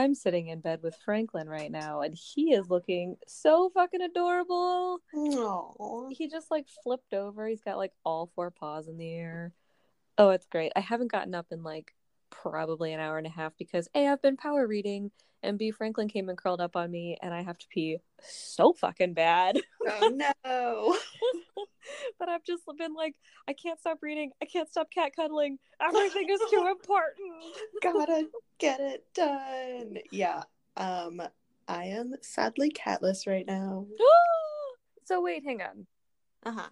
I'm sitting in bed with Franklin right now, and he is looking so fucking adorable. Oh, He just like flipped over. He's got like all four paws in the air. Oh, it's great. I haven't gotten up in like probably an hour and a half because A, I've been power reading, and B, Franklin came and curled up on me, and I have to pee so fucking bad. oh no. but I've just been like, I can't stop reading. I can't stop cat cuddling. Everything is too important. Gotta get it done. Yeah. Um, I am sadly catless right now. so wait, hang on. Uh huh.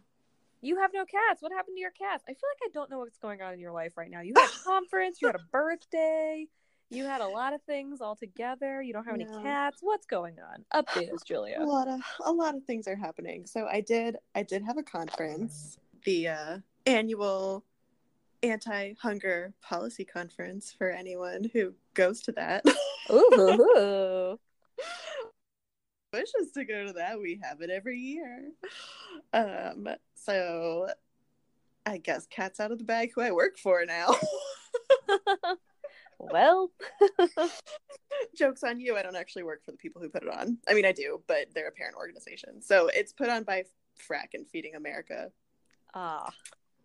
You have no cats. What happened to your cats? I feel like I don't know what's going on in your life right now. You had a conference, you had a birthday, you had a lot of things all together. You don't have any cats. What's going on? Update us, A Julia. lot of a lot of things are happening. So I did I did have a conference, the uh, annual anti-hunger policy conference for anyone who goes to that. Ooh. wishes to go to that. We have it every year. Um, so I guess cat's out of the bag who I work for now. well, Joke's on you. I don't actually work for the people who put it on. I mean, I do, but they're a parent organization. So it's put on by FRAC and Feeding America. ah,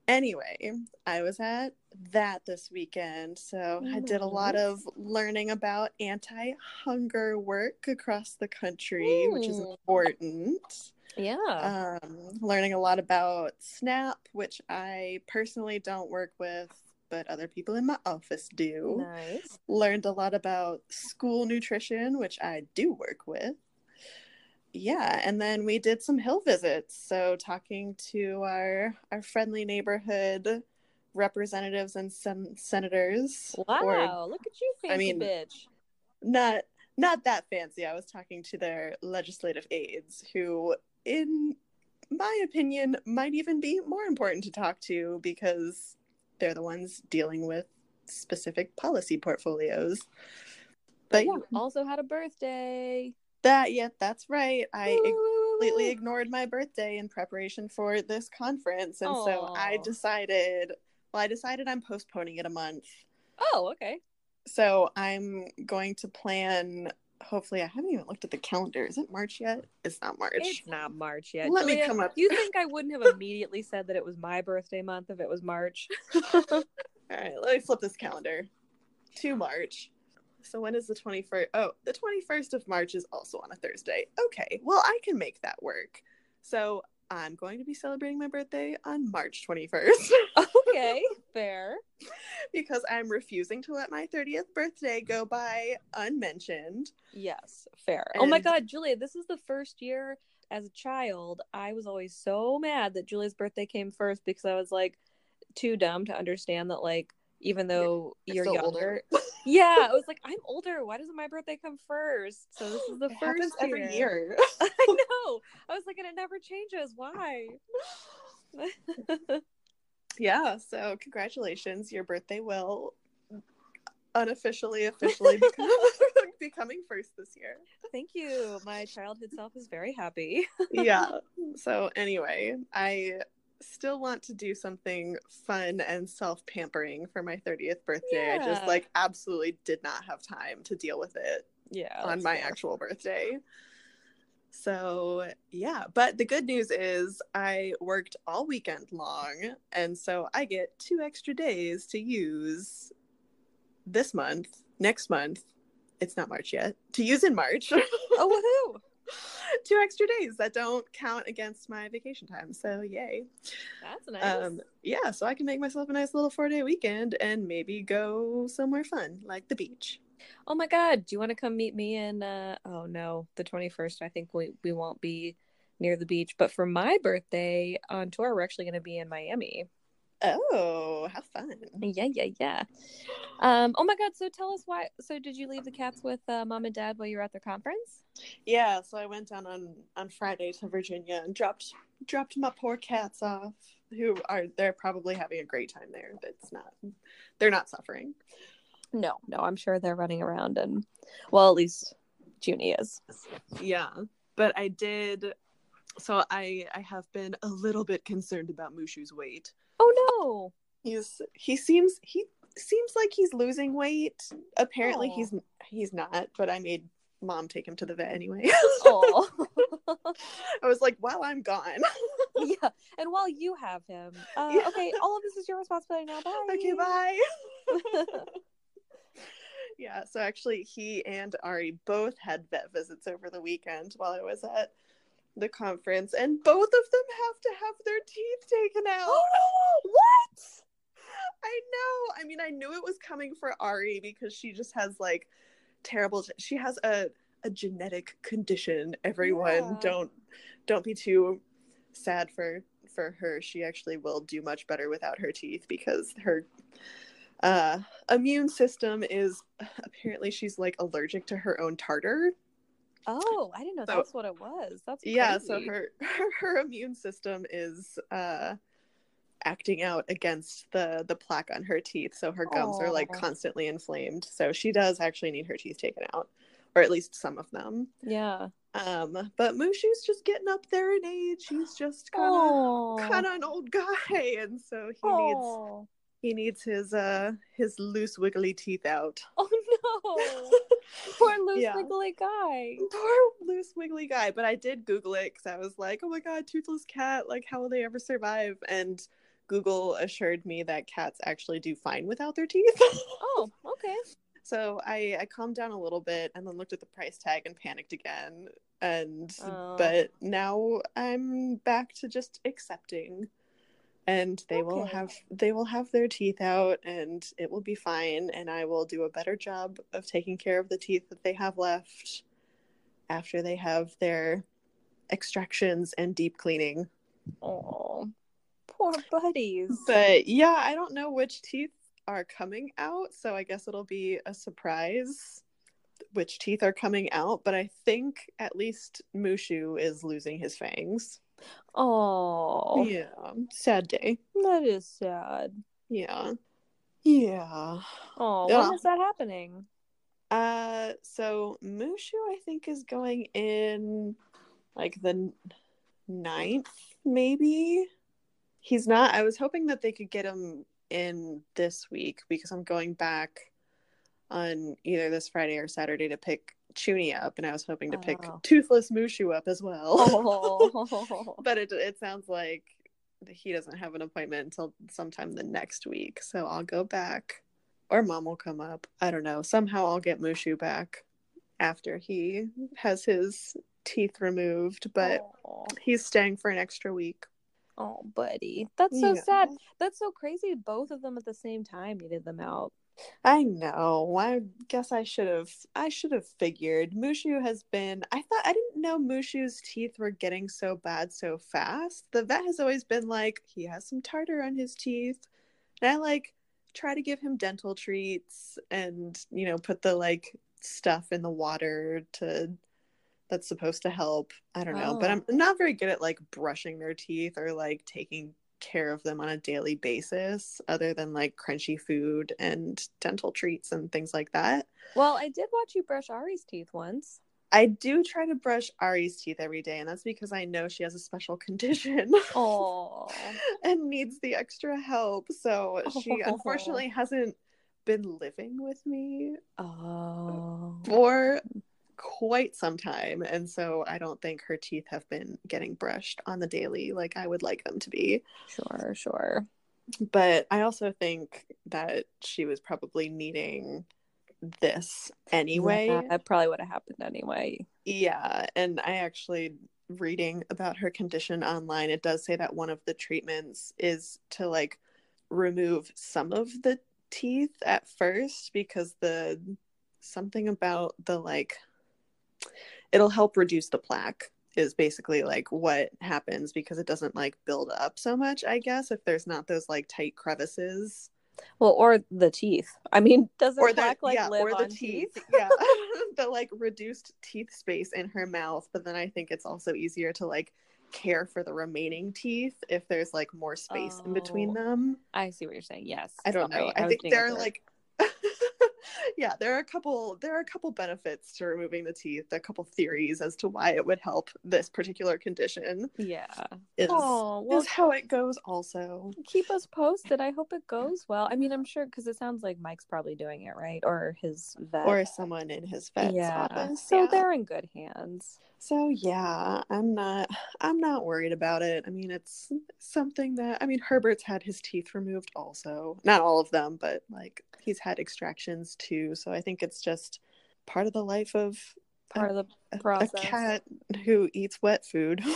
Anyway, I was at that this weekend. So I did a lot of learning about anti hunger work across the country, which is important. Yeah. um, learning a lot about SNAP, which I personally don't work with, but other people in my office do. nice. Learned a lot about school nutrition, which I do work with. Yeah, and then we did some hill visits. So talking to our our friendly neighborhood representatives and sen- senators. or Wow, look at you, fancy I mean- bitch. not not that fancy. I was talking to their legislative aides, who, in my opinion, might even be more important to talk to because they're the ones dealing with specific policy portfolios. But oh, yeah, you also had a birthday. that yeah, that's right. I woo, completely ignored my birthday in preparation for this conference, and so I decided. Well, I decided I'm postponing it a month. Oh, okay. So I'm going to plan. Hopefully, I haven't even looked at the calendar. Is it March yet? It's not March. It's not March yet. Let me come up- You think I wouldn't have immediately said that it was my birthday month if it was March? All right, let me flip this calendar to March. So when is the 21st? Oh, the 21st of March is also on a Thursday. Okay, well, I can make that work. So I'm going to be celebrating my birthday on March 21st okay, fair. because I'm refusing to let my 30th birthday go by unmentioned. Yes, fair. oh my god, Julia, this is the first year as a child I was always so mad that Julia's birthday came first because I was like too dumb to understand that like even though You're you're, younger. older. yeah, I was like, I'm older. Why doesn't my birthday come first? So this is the It first happens every year. I know. I was like, and it never changes. Why? yeah, so congratulations. Your birthday will unofficially, officially become, becoming first this year. Thank you. My childhood self is very happy. yeah. So anyway, I still want to do something fun and self-pampering for my 30th birthday. I just like absolutely did not have time to deal with it Yeah. on my fair. actual birthday. So, yeah, but the good news is I worked all weekend long and so I get 2 extra days to use this month, next month. It's not March yet. To use in March. Oh woohoo! two extra days that don't count against my vacation time. So yay. That's nice. Um yeah, so I can make myself a nice little four day weekend and maybe go somewhere fun, like the beach. oh my god, do you want to come meet me in uh oh no, the 21st I think we we won't be near the beach, but for my birthday on tour we're actually going to be in Miami. Oh, how fun. Yeah, yeah, yeah. Um, oh my god, so tell us why so did you leave the cats with uh, mom and dad while you were at their conference? Yeah, so I went down on on Friday to Virginia and dropped dropped my poor cats off who are they're probably having a great time there. But it's not they're not suffering. No, no, I'm sure they're running around and well at least Junie is. Yeah. But I did so I I have been a little bit concerned about Mushu's weight. Oh no. He's he seems he seems like he's losing weight. Apparently Aw. he's he's not, but I made mom take him to the vet anyway. I was like, while I'm gone. yeah. And while you have him, uh, Yeah. okay, all of this is your responsibility now. Bye. okay, bye. yeah, so actually he and Ari both had vet visits over the weekend while I was at the conference, and both of them have to have their teeth taken out. Oh, what? I know. I mean, I knew it was coming for Ari because she just has like terrible. She has a a genetic condition. Everyone, Yeah. don't don't be too sad for for her. She actually will do much better without her teeth because her uh immune system is apparently she's like allergic to her own tartar. Oh, I didn't know So- that's what it was. That's Yeah, so her, her her immune system is uh acting out against the the plaque on her teeth so her gums are like constantly inflamed so she does actually need her teeth taken out or at least some of them Yeah. um but mushu's just getting up there in age he's just kind of kind of an old guy and so he needs Oh. He needs his uh his loose wiggly teeth out Oh no. Poor loose Yeah. wiggly guy. poor loose wiggly guy but i did google it because i was like oh my god toothless cat like how will they ever survive and google assured me that cats actually do fine without their teeth Oh, okay. so i i calmed down a little bit and then looked at the price tag and panicked again and Oh. but now i'm back to just accepting and they will have they will have their teeth out and it will be fine and i will do a better job of taking care of the teeth that they have left after they have their extractions and deep cleaning Oh. Poor buddies. but yeah i don't know which teeth are coming out so i guess it'll be a surprise which teeth are coming out but i think at least mushu is losing his fangs Oh. yeah sad day That is sad. yeah yeah Oh, Yeah. when is that happening? uh so mushu i think is going in like the ninth maybe he's not i was hoping that they could get him in this week because i'm going back on either this friday or saturday to pick Junie up and i was hoping to pick Oh. toothless mushu up as well Oh. but it, it sounds like he doesn't have an appointment until sometime the next week so i'll go back or mom will come up i don't know somehow i'll get mushu back after he has his teeth removed but oh. he's staying for an extra week Oh, buddy. That's so Yeah. sad. That's so crazy. Both of them at the same time needed them out. I know. I guess i should have i should have figured. Mushu has been i thought i didn't know mushu's teeth were getting so bad so fast. The vet has always been like he has some tartar on his teeth. And i like try to give him dental treats and you know put the like stuff in the water to that's supposed to help. I don't know. But Oh. i'm not very good at like brushing their teeth or like taking care of them on a daily basis other than like crunchy food and dental treats and things like that Well, I did watch you brush Ari's teeth once. i do try to brush ari's teeth every day and that's because i know she has a special condition Oh. and needs the extra help so she unfortunately hasn't been living with me Oh. for quite some time and so i don't think her teeth have been getting brushed on the daily like i would like them to be Sure, sure. but i also think that she was probably needing this anyway Yeah, that probably would have happened anyway. yeah and i actually reading about her condition online it does say that one of the treatments is to like remove some of the teeth at first because the something about the like it'll help reduce the plaque is basically like what happens because it doesn't like build up so much, I guess, if there's not those like tight crevices. Well, or the teeth. I mean, doesn't Or the plaque like yeah, live or the on teeth. teeth? yeah. the like reduced teeth space in her mouth, but then I think it's also easier to like care for the remaining teeth if there's like more space in between Oh. them. I see what you're saying. Yes. I don't know. Sorry, I think they're like yeah, there are a couple there are a couple benefits to removing the teeth, a couple theories as to why it would help this particular condition. yeah. Is, Oh well, is how it goes also. keep us posted. I hope it goes well. I mean, I'm sure because it sounds like Mike's probably doing it right, or his vet. Or someone in his vet's yeah. office. So yeah. they're in good hands. So yeah, I'm not I'm not worried about it. I mean, it's something that I mean Herbert's had his teeth removed also. Not all of them, but like he's had extractions too. So I think it's just part of the life of Part of the a, a cat who eats wet food.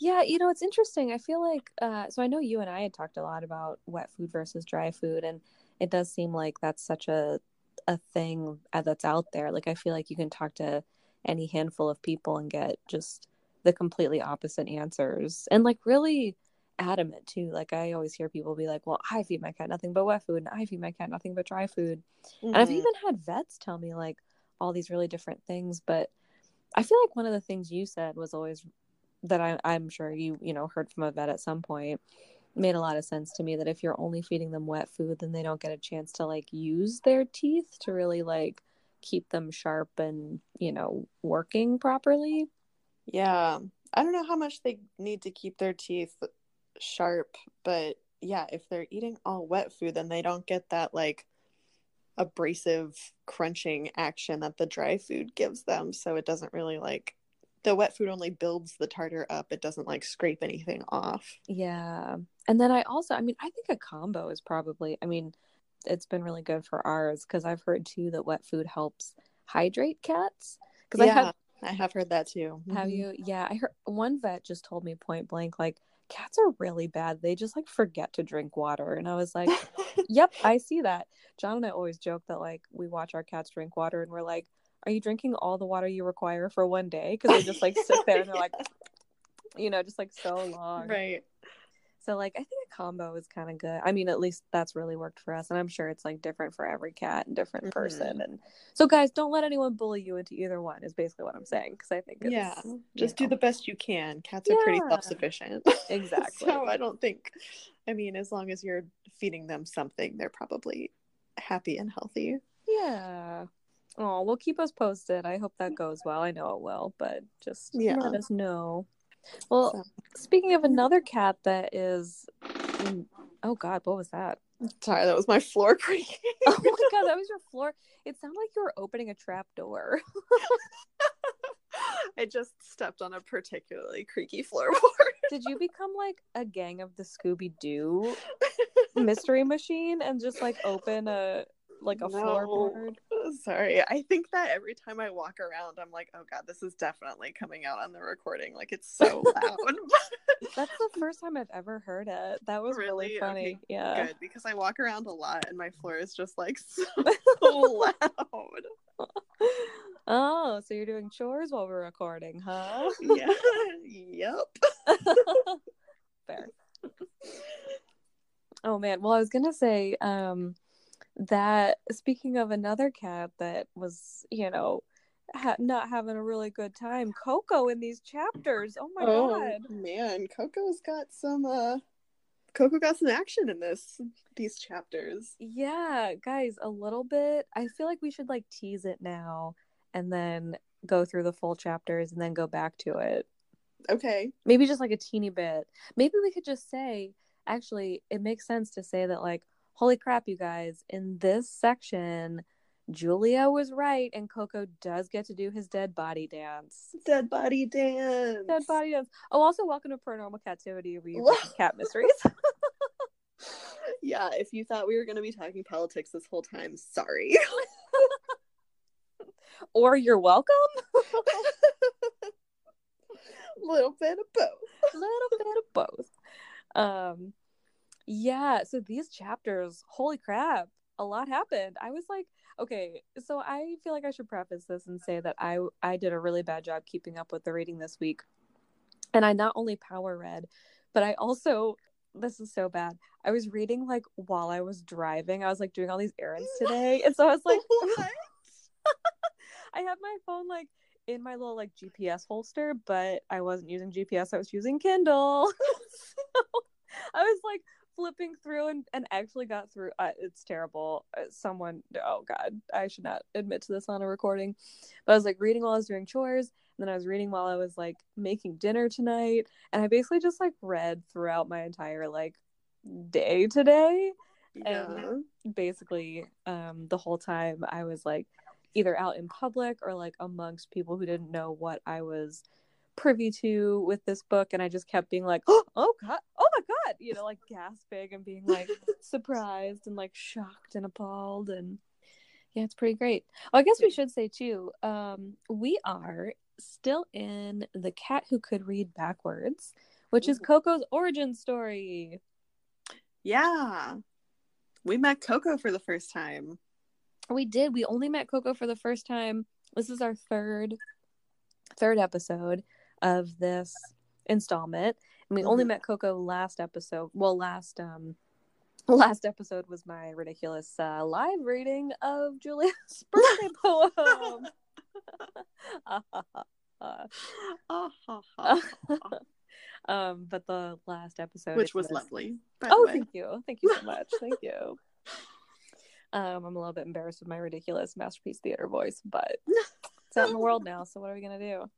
Yeah, you know, it's interesting. I feel like uh so I know you and I had talked a lot about wet food versus dry food and it does seem like that's such a a thing uh, that's out there. Like I feel like you can talk to any handful of people and get just the completely opposite answers and like really adamant too. Like I always hear people be like, "Well, I feed my cat nothing but wet food and I feed my cat nothing but dry food." And I've Mhm. even had vets tell me like all these really different things, but I feel like one of the things you said was always that I, I'm sure you you know heard from a vet at some point made a lot of sense to me that if you're only feeding them wet food, then they don't get a chance to like use their teeth to really like keep them sharp and you know working properly. Yeah. I don't know how much they need to keep their teeth sharp, but yeah, if they're eating all wet food, then they don't get that like abrasive crunching action that the dry food gives them. So it doesn't really like the wet food only builds the tartar up. It doesn't like scrape anything off. Yeah. And then I also, I mean, I think a combo is probably, I mean, it's been really good for ours because I've heard too that wet food helps hydrate cats. Because yeah, I have, I have heard that too. have Mhm. you? Yeah, I heard one vet just told me point blank, like, cats are really bad. They just like forget to drink water. And I was like, yep, I see that. John and I always joke that like we watch our cats drink water and we're like, are you drinking all the water you require for one day? Because they just like sit there and they're like, you know, just like so long. right. So like I think a combo is kind of good. I mean, at least that's really worked for us, and I'm sure it's like different for every cat and different Mhm. person. And so, guys, don't let anyone bully you into either one. Is basically what I'm saying because I think it's, Yeah. Just do the best you can. Cats are pretty self sufficient. Exactly. so I don't think, I mean, as long as you're feeding them something, they're probably happy and healthy. yeah. Oh, well, keep us posted. I hope that goes well. I know it will, but just Yeah. let us know. Well, So- speaking of another cat that is, in... oh God, what was that? Sorry, that was my floor creaking. Oh my God, that was your floor. It sounded like you were opening a trap door. I just stepped on a particularly creaky floorboard. Did you become like a gang of the Scooby Doo mystery machine and just like open a like a No. floorboard? Sorry, I think that every time I walk around, I'm like, oh god, this is definitely coming out on the recording. Like it's so loud. That's the first time I've ever heard it. That was really, Really? funny. Okay, Yeah. Good because I walk around a lot and my floor is just like so loud. Oh, so you're doing chores while we're recording, huh? Yeah. yep. Fair. Oh man. Well, I was gonna say, um, that speaking of another cat that was, you know, ha- not having a really good time, Koko in these chapters. Oh my god. man, Koko's got some uh Koko got some action in this these chapters. Yeah, guys, a little bit. I feel like we should like tease it now and then go through the full chapters and then go back to it. Okay. maybe just like a teeny bit. Maybe we could just say, actually, it makes sense to say that, like, holy crap, you guys, in this section, Julia was right, and Koko does get to do his dead body dance. Dead body dance. Dead body dance. Oh, also, welcome to Paranormal Captivity, where you cat mysteries. Yeah, if you thought we were gonna be talking politics this whole time, sorry. or you're welcome. little bit of both. little bit of both. Um, yeah. So these chapters, holy crap! a lot happened. I was like, okay, so I feel like I should preface this and say that I I did a really bad job keeping up with the reading this week. And I not only power read, but I also this is so bad. I was reading like while I was driving. I was like doing all these errands today. And so I was like I had my phone like in my little like GPS holster, but I wasn't using GPS. I was using Kindle. so I was like flipping through and, and actually got through uh, it's terrible uh, someone oh god i should not admit to this on a recording but i was like reading while i was doing chores and then i was reading while i was like making dinner tonight and i basically just like read throughout my entire like day today yeah. and basically um the whole time i was like either out in public or like amongst people who didn't know what I was privy to with this book and I just kept being like, "Oh, oh god. Oh my god." You know, like gasping and being like surprised and like shocked and appalled and yeah, it's pretty great. Oh, I guess we should say too, um we are still in The Cat Who Could Read Backwards, which is Koko's origin story. Yeah. We met Koko for the first time. We did. We only met Koko for the first time. This is our third third episode of this installment. And we mm-hmm. only met Koko last episode. Well, last um last episode was my ridiculous uh, live reading of Julia's birthday poem. um, but the last episode, which was, was lovely. oh, thank you, thank you so much, thank you. Um, I'm a little bit embarrassed with my ridiculous masterpiece theater voice, but it's out in the world now. So what are we gonna do?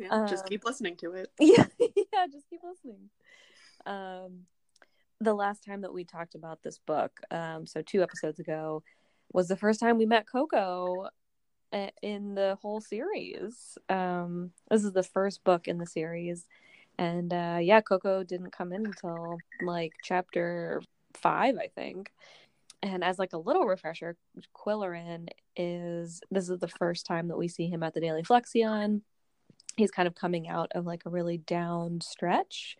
Yeah, um, just keep listening to it. Yeah, yeah, just keep listening. Um, the last time that we talked about this book, um, so two episodes ago, was the first time we met Koko uh, in the whole series. Um, this is the first book in the series, and uh, yeah, Koko didn't come in until like chapter five, I think and as like a little refresher, Qwilleran is this is the first time that we see him at the Daily Fluxion. He's kind of coming out of like a really down stretch.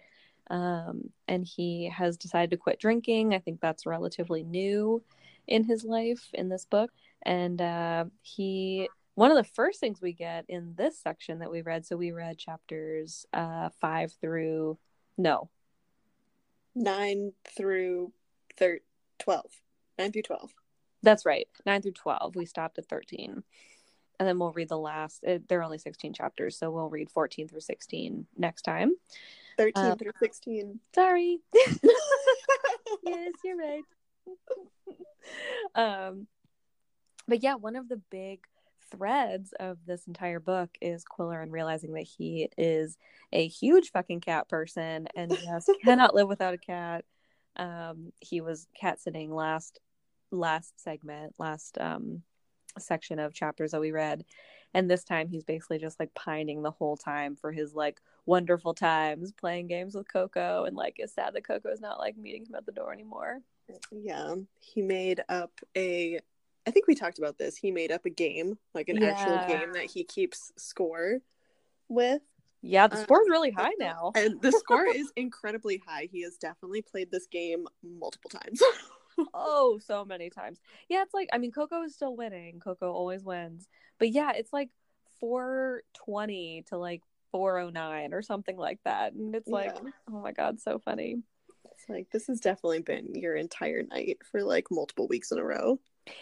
Um, and he has decided to quit drinking. I think that's relatively new in his life in this book. And uh, he, one of the first things we get in this section that we read, so we read chapters uh, five through, no, nine through thir- 12. 9 through 12. That's right. 9 through 12. We stopped at 13. And then we'll read the last. It, there are only 16 chapters, so we'll read 14 through 16 next time. 13 uh, through 16. Sorry. yes, you're right. um, but yeah, one of the big threads of this entire book is Qwilleran realizing that he is a huge fucking cat person and just cannot live without a cat. Um, he was cat sitting last last segment, last um section of chapters that we read. And this time he's basically just like pining the whole time for his like wonderful times playing games with Koko and like is sad that Koko is not like meeting him at the door anymore. Yeah. He made up a I think we talked about this. He made up a game, like an yeah. actual game that he keeps score with. Yeah, the score is uh, really high now. and the score is incredibly high. He has definitely played this game multiple times. oh, so many times. Yeah, it's like I mean Koko is still winning. Koko always wins. But yeah, it's like 420 to like 409 or something like that. And it's like, yeah. oh my god, so funny. It's like this has definitely been your entire night for like multiple weeks in a row.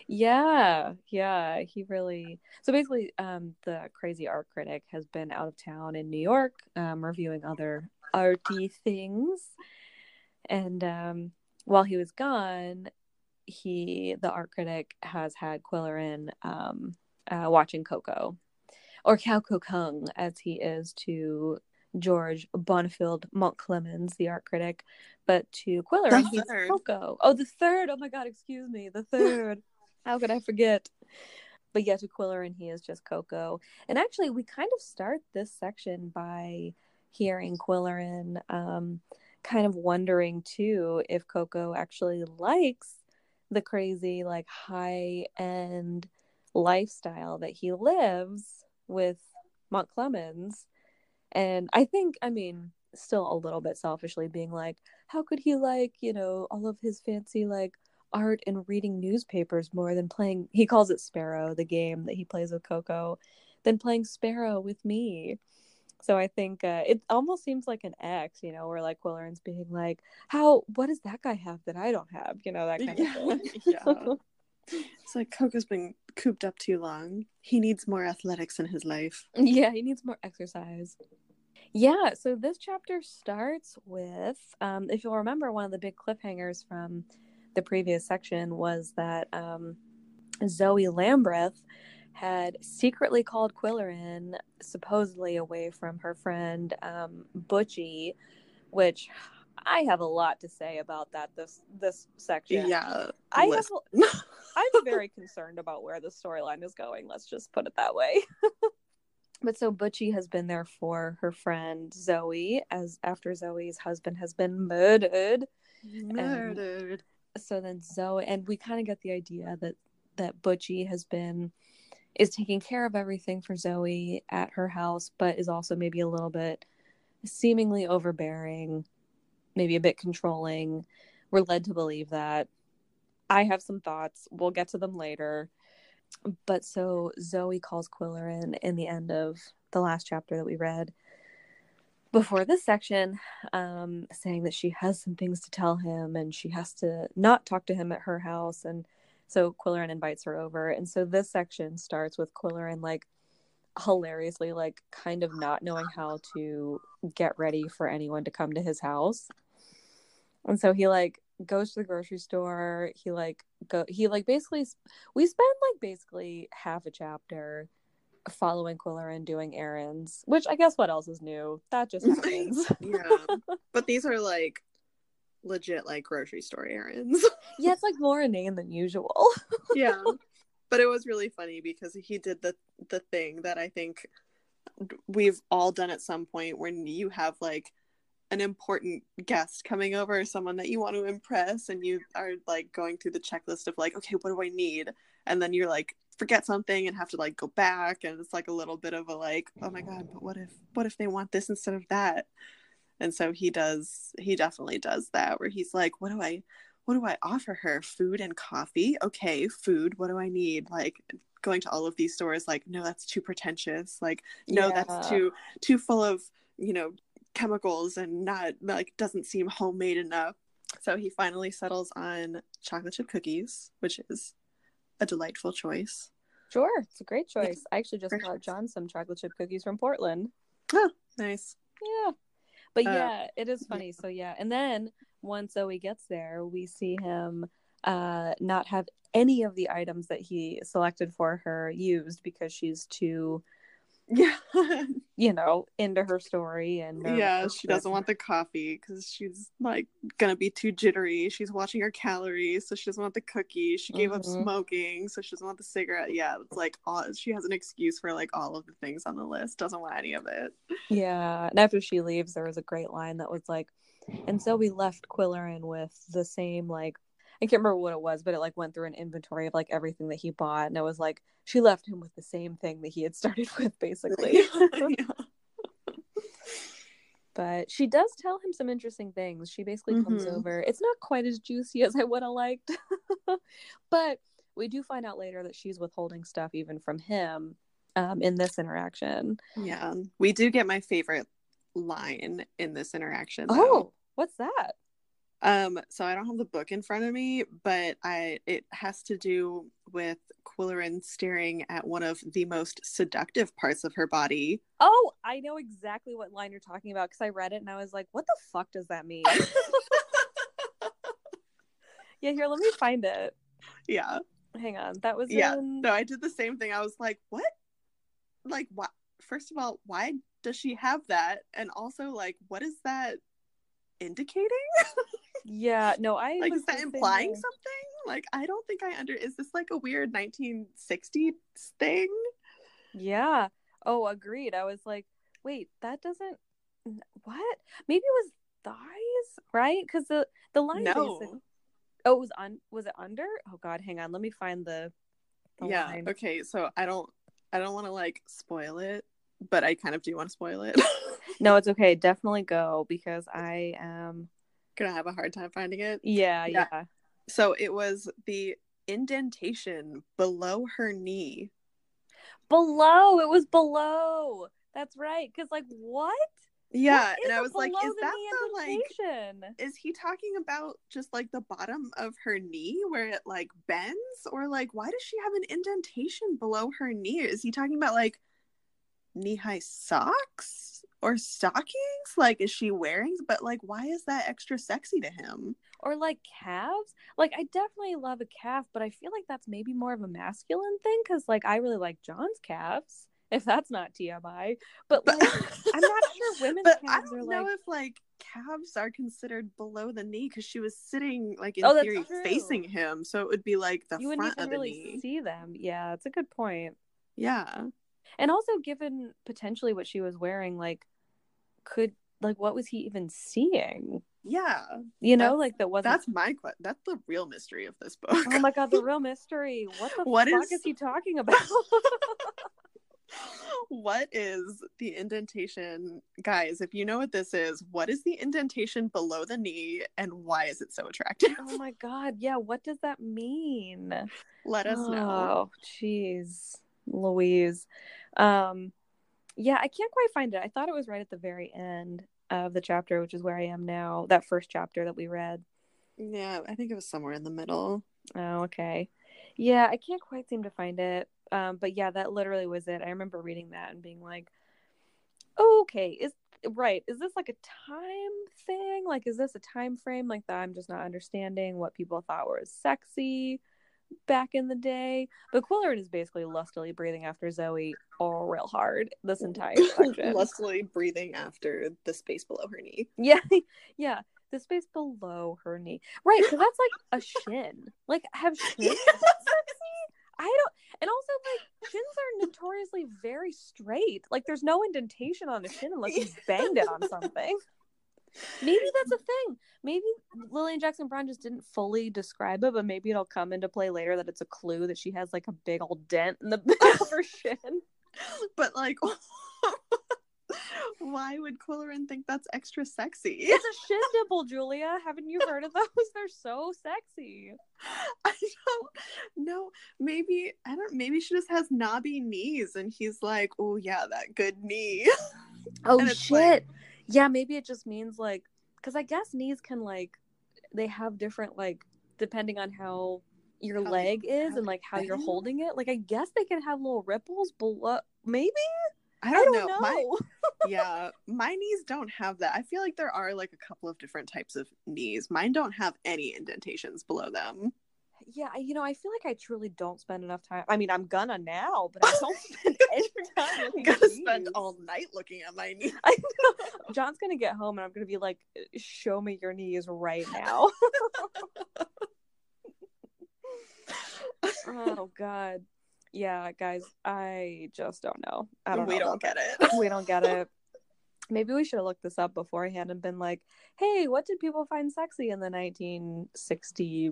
Yeah, yeah, he really. So basically, um, the crazy art critic has been out of town in New York, um, reviewing other arty things, and um, while he was gone, he the art critic has had Qwilleran um, uh, watching Koko, or Cao Kung as he is to George Bonifield Mountclemens, the art critic, but to Qwilleran, he's Koko. Oh, the third. Oh my God, excuse me, the third. How could I forget? But yeah, to Qwilleran, he is just Koko. And actually, we kind of start this section by hearing Qwilleran um, kind of wondering too if Koko actually likes the crazy, like high end lifestyle that he lives with Mountclemens. And I think, I mean, still a little bit selfishly being like, how could he like, you know, all of his fancy like art and reading newspapers more than playing he calls it Sparrow, the game that he plays with Koko, than playing Sparrow with me. So I think uh, it almost seems like an X, you know, where like Qwilleran's being like, "How? What does that guy have that I don't have?" You know, that kind yeah. of thing. yeah. It's like Koko's been cooped up too long. He needs more athletics in his life. yeah, he needs more exercise. Yeah, so this chapter starts with, um, if you'll remember, one of the big cliffhangers from the previous section was that um, Zoe Lambreth had secretly called Qwilleran supposedly away from her friend um, Butchy, which I have a lot to say about that this this section. Yeah. I have. I'm very concerned about where the storyline is going. Let's just put it that way. but so Butchy has been there for her friend Zoe, as after Zoe's husband has been murdered. Murdered. So then Zoe, and we kind of get the idea that that Butchy has been is taking care of everything for Zoe at her house, but is also maybe a little bit seemingly overbearing, maybe a bit controlling. We're led to believe that. I have some thoughts. We'll get to them later. But so Zoe calls Qwilleran in the end of the last chapter that we read before this section, um, saying that she has some things to tell him and she has to not talk to him at her house. And so Qwilleran invites her over. And so this section starts with Qwilleran like hilariously like kind of not knowing how to get ready for anyone to come to his house. And so he like goes to the grocery store. He like go he like basically we spend like basically half a chapter following Qwilleran doing errands, which I guess what else is new? That just happens. yeah. But these are like legit like grocery store errands. yeah, it's like more inane than usual. yeah. But it was really funny because he did the the thing that I think we've all done at some point when you have like an important guest coming over someone that you want to impress and you are like going through the checklist of like okay what do i need and then you're like forget something and have to like go back and it's like a little bit of a like oh my god but what if what if they want this instead of that and so he does he definitely does that where he's like what do i what do i offer her food and coffee okay food what do i need like going to all of these stores like no that's too pretentious like no Yeah. that's too too full of you know chemicals and not like doesn't seem homemade enough so he finally settles on chocolate chip cookies which is a delightful choice Sure, it's a great choice. I actually just Great bought choice. John some chocolate chip cookies from Portland. Oh, nice Yeah. But Uh, yeah, it is funny. So yeah, and then once Zoe gets there, we see him uh not have any of the items that he selected for her used because she's too, yeah. you know, into her story and yeah she doesn't and- want the coffee because she's like gonna be too jittery. She's watching her calories so she doesn't want the cookies. She gave up Mhm. smoking so she doesn't want the cigarette. Yeah it's like all she has an excuse for like all of the things on the list. Doesn't want any of it. Yeah. And after she leaves, there was a great line that was like, and so we left Qwilleran with the same, like, I can't remember what it was, but it like went through an inventory of like everything that he bought. And it was like, she left him with the same thing that he had started with, basically. Yeah. but she does tell him some interesting things. She basically comes Mhm. over. It's not quite as juicy as I would have liked, but we do find out later that she's withholding stuff even from him um, in this interaction. Yeah, we do get my favorite line in this interaction. Though. Oh, what's that? Um, so I don't have the book in front of me, but I it has to do with Qwilleran staring at one of the most seductive parts of her body. Oh, I know exactly what line you're talking about because I read it and I was like, what the fuck does that mean? yeah, here, let me find it. yeah, Hang on. That was yeah. in... No, I did the same thing. I was like, what? Like, what? First of all, why does she have that? And also, like, what is that indicating? Yeah, no, I like was is that implying something like i don't think i under is this like a weird 1960s thing Yeah. Oh, agreed. I was like, wait, that doesn't what? Maybe it was thighs, right? Because the the line no basic- Oh, it was on was it under? Oh god, hang on. Let me find the, the yeah line. okay so i don't i don't want to like spoil it but i kind of do want to spoil it No, it's okay. Definitely go because I am gonna have a hard time finding it yeah, Yeah. yeah. So it was the indentation below her knee. Below, it was below. That's right. Because like what? Yeah, What and I was like, is that the like is he talking about just like the bottom of her knee where it like bends or like why does she have an indentation below her knee is he talking about like knee-high socks or stockings? Like is she wearing but like why is that extra sexy to him? Or like calves? Like i definitely love a calf but i feel like that's maybe more of a masculine thing because like i really like john's calves if that's not tmi but but like i'm not sure women's but i don't are know like if like calves are considered below the knee because she was sitting like in Oh, theory true. facing him so it would be like the you front of the really knee. see them. Yeah it's a good point. Yeah. And also given potentially what she was wearing like could like what was he even seeing? Yeah. You know like that wasn't that's my que- that's the real mystery of this book. Oh my god the real mystery. What the What fuck is- is he talking about? What is the indentation? Guys if you know what this is what is the indentation below the knee and why is it so attractive? Oh my god yeah what does that mean? Let us know. Oh jeez louise. Um yeah i can't quite find it i thought it was right at the very end of the chapter which is where i am now that first chapter that we read yeah i think it was somewhere in the middle Oh, okay. Yeah, I can't quite seem to find it. Um, but yeah, that literally was it. I remember reading that and being like, oh, okay, is right. Is this like a time thing? Like, is this a time frame like that? I'm just not understanding what people thought was sexy back in the day. But Qwilleran is basically lustily breathing after Zoe all real hard this entire section. lustily breathing after the space below her knee Yeah, yeah. The space below her knee. Right, because that's like a shin. Like, have shins been sexy? I don't. And also, like, shins are notoriously very straight. Like, there's no indentation on a shin unless you banged it on something. Maybe that's a thing. Maybe Lilian Jackson Braun just didn't fully describe it, but maybe it'll come into play later that it's a clue that she has like a big old dent in the back of her shin. but like why would Qwilleran think that's extra sexy It's a shin dimple, Julia. Haven't you heard of those? They're so sexy. I don't know. Maybe I don't. Maybe she just has knobby knees, and he's like, "Oh yeah, that good knee." Oh shit. like- yeah, maybe it just means like cuz I guess knees can like they have different like depending on how your How leg is and like how you're holding it. Like I guess they can have little ripples below maybe? I I don't, don't know. know. My yeah, my knees don't have that. I feel like there are like a couple of different types of knees. Mine don't have any indentations below them. Yeah, you know, I feel like I truly don't spend enough time. I mean, I'm gonna now, but I don't spend any time I'm looking gonna at spend knees. all night looking at my knees. I know. John's gonna get home and I'm gonna be like, show me your knees right now. oh god. Yeah, guys, I just don't know. I don't we know. don't get that. it. We don't get it. Maybe we should have looked this up beforehand and been like, hey, what did people find sexy in the 1960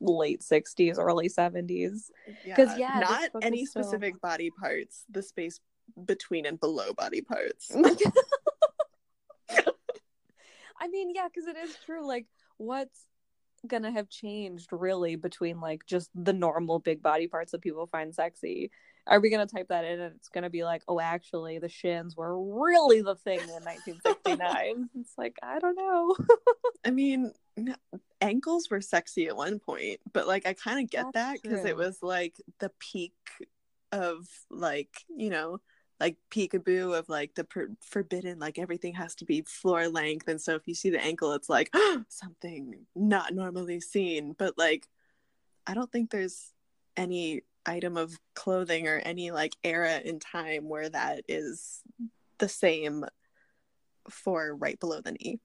late 60s, early 70s because yeah, this not any specific body parts. The space between and below body parts. I mean, yeah, because it is true. Like, what's gonna have changed really between like just the normal big body parts that people find sexy? Are we gonna type that in and it's gonna be like, oh, actually, the shins were really the thing in 1969? it's like I don't know. I mean, ankles were sexy at one point, but like I kind of get That's that because it was like the peak of like you know like peekaboo of like the per- forbidden like everything has to be floor length and so if you see the ankle it's like something not normally seen but like i don't think there's any item of clothing or any like era in time where that is the same for right below the knee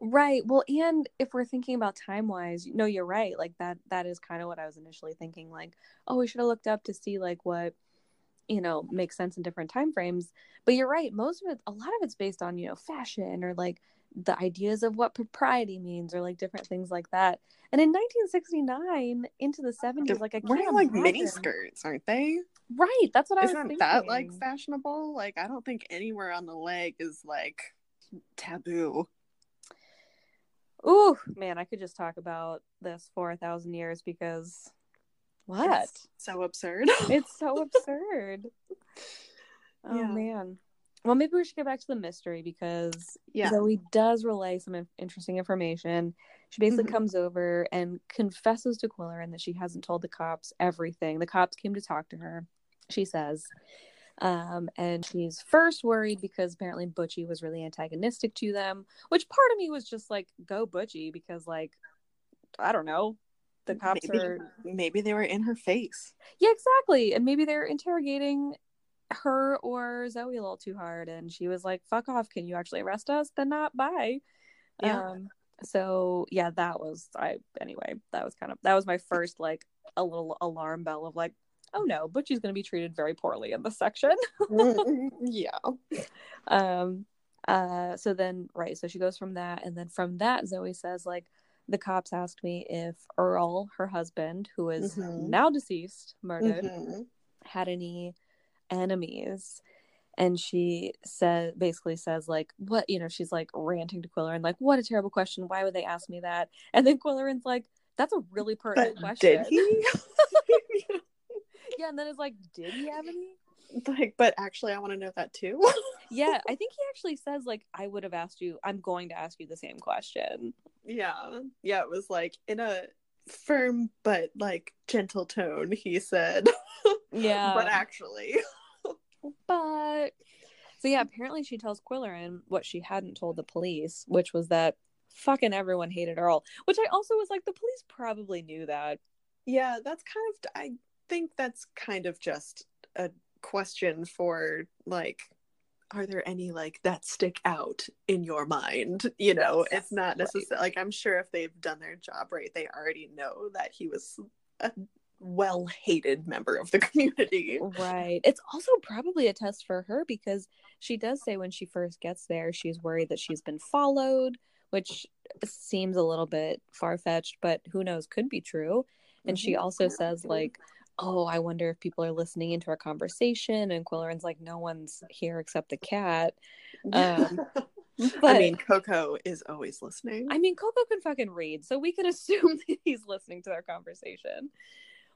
Right. Well, and if we're thinking about time wise, no, you're right. Like that that is kind of what I was initially thinking like, oh, we should have looked up to see like what you know makes sense in different time frames. But you're right, most of it a lot of it's based on, you know, fashion or like the ideas of what propriety means or like different things like that. And in 1969 into the 70s like I can't wearing like mini skirts aren't they Right, that's what I was isn't thinking. that like fashionable like i don't think anywhere on the leg is like taboo Ooh, man, I could just talk about this for a thousand years because what? It's so absurd. It's so absurd. Oh Yeah. man. Well, maybe we should get back to the mystery because yeah. Zoe does relay some in- interesting information. She basically Mhm. comes over and confesses to Qwilleran that she hasn't told the cops everything. The cops came to talk to her, she says. Um, and she's first worried because apparently Butchy was really antagonistic to them, which part of me was just like, go Butchy, because, like, I don't know. The cops maybe, are. maybe they were in her face. Yeah, exactly. And maybe they're interrogating her or Zoe a little too hard. And she was like, fuck off. Can you actually arrest us? Then not. Bye. Yeah. Um, so yeah, that was I anyway, that was kind of that was my first like a little alarm bell of like, oh no, Butchy's gonna be treated very poorly in this section. yeah. um uh so then right, so she goes from that and then from that Zoe says like the cops asked me if Earl, her husband, who is Mhm. now deceased, murdered, Mhm. had any enemies and she said basically says like what you know she's like ranting to Qwilleran like what a terrible question why would they ask me that and then Qwilleran's like that's a really pertinent But question did he? yeah and then it's like did he have any like, but actually, I want to know that too. yeah I think he actually says like I would have asked you I'm going to ask you the same question yeah. Yeah. It was like in a firm but like gentle tone, he said. yeah but actually. but so yeah apparently she tells Qwilleran what she hadn't told the police which was that fucking everyone hated Earl which I also was like the police probably knew that Yeah, that's kind of I think that's kind of just a question for like are there any like that stick out in your mind? You know, Yes, it's not right. necessarily like I'm sure if they've done their job right, they already know that he was a well hated member of the community. Right. It's also probably a test for her because she does say when she first gets there, she's worried that she's been followed, which seems a little bit far fetched, but who knows, could be true. And she Mhm. also says, like, oh, I wonder if people are listening into our conversation. And Qwilleran's like, no one's here except the cat. Um, I mean, Koko is always listening. I mean, Koko can fucking read, so we can assume that he's listening to their conversation.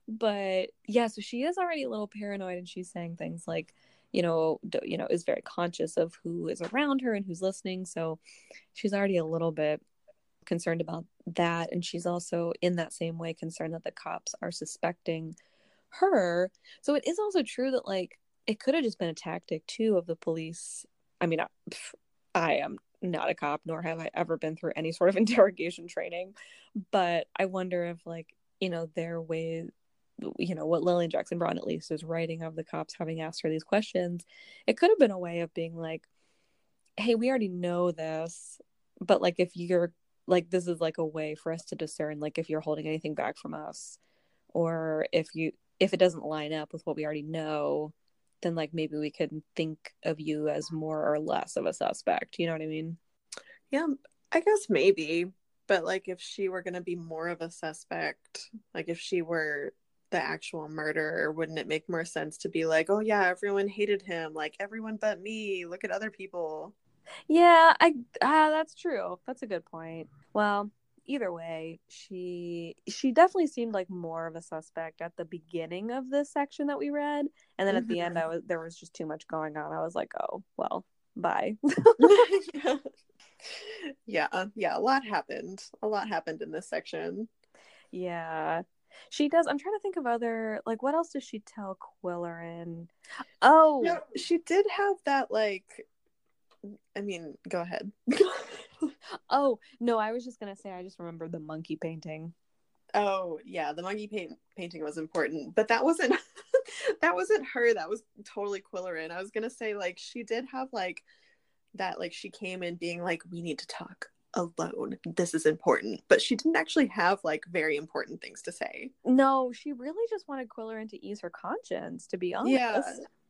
But yeah, so she is already a little paranoid, and she's saying things like, you know, d- you know, is very conscious of who is around her and who's listening. So she's already a little bit concerned about that, and she's also in that same way concerned that the cops are suspecting her. So it is also true that like it could have just been a tactic too of the police. I mean, I, I am not a cop, nor have I ever been through any sort of interrogation training. But I wonder if, like, you know, their way, you know, what Lilian Jackson Braun at least is writing of the cops having asked her these questions, it could have been a way of being like, hey, we already know this, but like, if you're like, this is like a way for us to discern, like, if you're holding anything back from us, or if you, if it doesn't line up with what we already know, then like maybe we could think of you as more or less of a suspect. You know what I mean? Yeah, I guess maybe. But like if she were gonna be more of a suspect, like if she were the actual murderer, wouldn't it make more sense to be like, oh yeah, everyone hated him, like everyone but me. Look at other people. Yeah, I ah, that's true. That's a good point. Well, either way, she she definitely seemed like more of a suspect at the beginning of this section that we read, and then at the end, I mm-hmm. was there was just too much going on. I was like, oh well, bye. yeah. yeah, yeah, a lot happened. A lot happened in this section. yeah, she does. I'm trying to think of other like what else does she tell Qwilleran? Oh, No, she did have that like I mean, go ahead. oh no, I was just gonna say I just remembered the monkey painting. Oh yeah, the monkey paint painting was important, but that wasn't that wasn't her. That was totally Qwilleran. I was gonna say like she did have like that like she came in being like we need to talk alone. This is important, but she didn't actually have like very important things to say. No, she really just wanted Qwilleran to ease her conscience. To be honest. Yeah,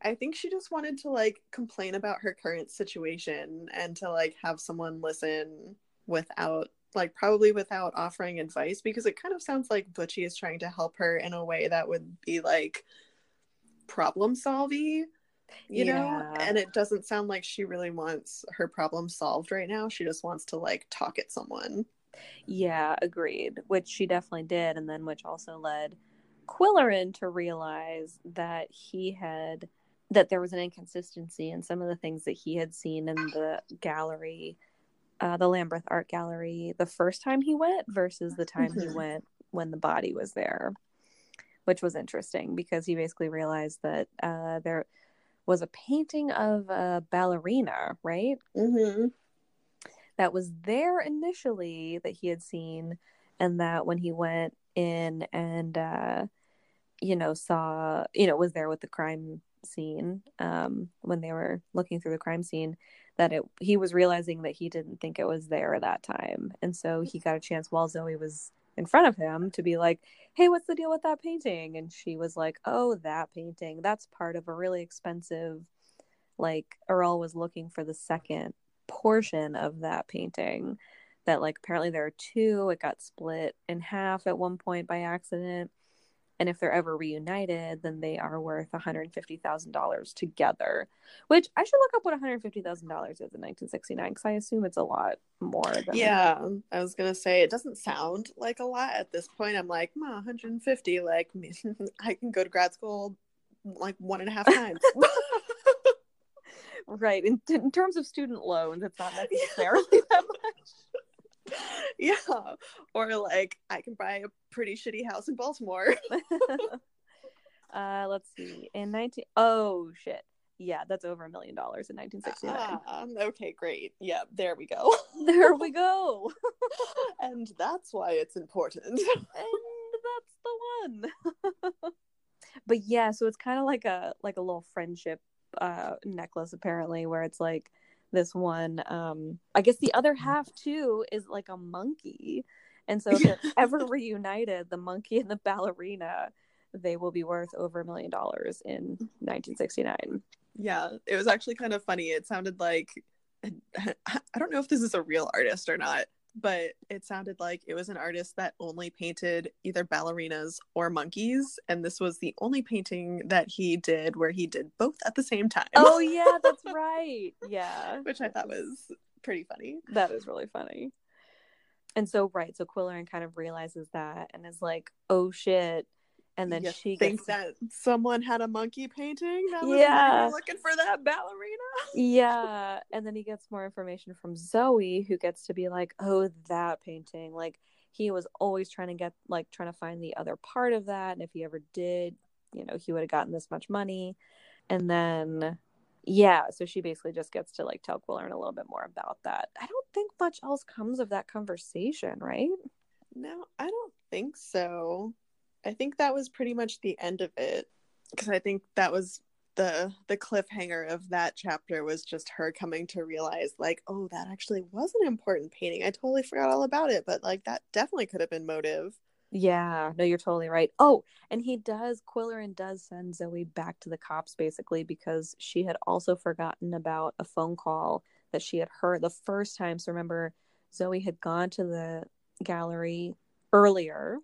I think she just wanted to like complain about her current situation and to like have someone listen without like probably without offering advice because it kind of sounds like Butchy is trying to help her in a way that would be like problem solving you know? And it doesn't sound like she really wants her problem solved right now. She just wants to like talk at someone. Yeah, agreed. Which she definitely did, and then which also led Qwilleran to realize that he had that there was an inconsistency in some of the things that he had seen in the gallery, uh, the Lambeth Art Gallery, the first time he went versus the time he Mhm. went when the body was there, which was interesting because he basically realized that uh, there was a painting of a ballerina, right? Mm-hmm. that was there initially that he had seen and that when he went in and uh you know saw you know was there with the crime scene um when they were looking through the crime scene that it he was realizing that he didn't think it was there at that time. And so he got a chance while Zoe was in front of him to be like hey what's the deal with that painting? And she was like oh that painting. That's part of a really expensive like Earl was looking for the second portion of that painting that like apparently there are two. It got split in half at one point by accident and if they're ever reunited then they are worth $150000 together which i should look up what $150000 is in 1969 because i assume it's a lot more than Yeah, I was gonna say it doesn't sound like a lot at this point. I'm like, "Hmm, 150. Like, I can go to grad school like one and a half times. right in, in terms of student loans it's not necessarily that much yeah, or like I can buy a pretty shitty house in Baltimore. uh let's see in 19 oh shit yeah that's over a million dollars in 1969 Ah, okay, great. Yeah, there we go. there we go and that's why it's important. and that's the one but yeah so it's kind of like a like a little friendship uh necklace apparently where it's like this one um i guess the other half too is like a monkey. And so if they're ever reunited the monkey and the ballerina they will be worth over a million dollars in 1969 Yeah, it was actually kind of funny. It sounded like I don't know if this is a real artist or not, but it sounded like it was an artist that only painted either ballerinas or monkeys, and this was the only painting that he did where he did both at the same time. oh yeah that's right yeah which I thought was pretty funny. That is really funny. And so, right, so Qwilleran kind of realizes that and is like, "Oh shit!" And then You she think gets, that someone had a monkey painting that was Yeah. looking for that ballerina. yeah, and then he gets more information from Zoe, who gets to be like, "Oh, that painting!" Like he was always trying to get, like, trying to find the other part of that, and if he ever did, you know, he would have gotten this much money. And then, yeah, so she basically just gets to like tell Qwilleran a little bit more about that. I don't think much else comes of that conversation, right? No, I don't think so. I think that was pretty much the end of it because I think that was the the cliffhanger of that chapter was just her coming to realize like, oh, that actually was an important painting. I totally forgot all about it, but like that definitely could have been motive. Yeah, no, you're totally right. Oh, and he does, Qwilleran does send Zoe back to the cops basically because she had also forgotten about a phone call that she had heard the first time. So remember, Zoe had gone to the gallery earlier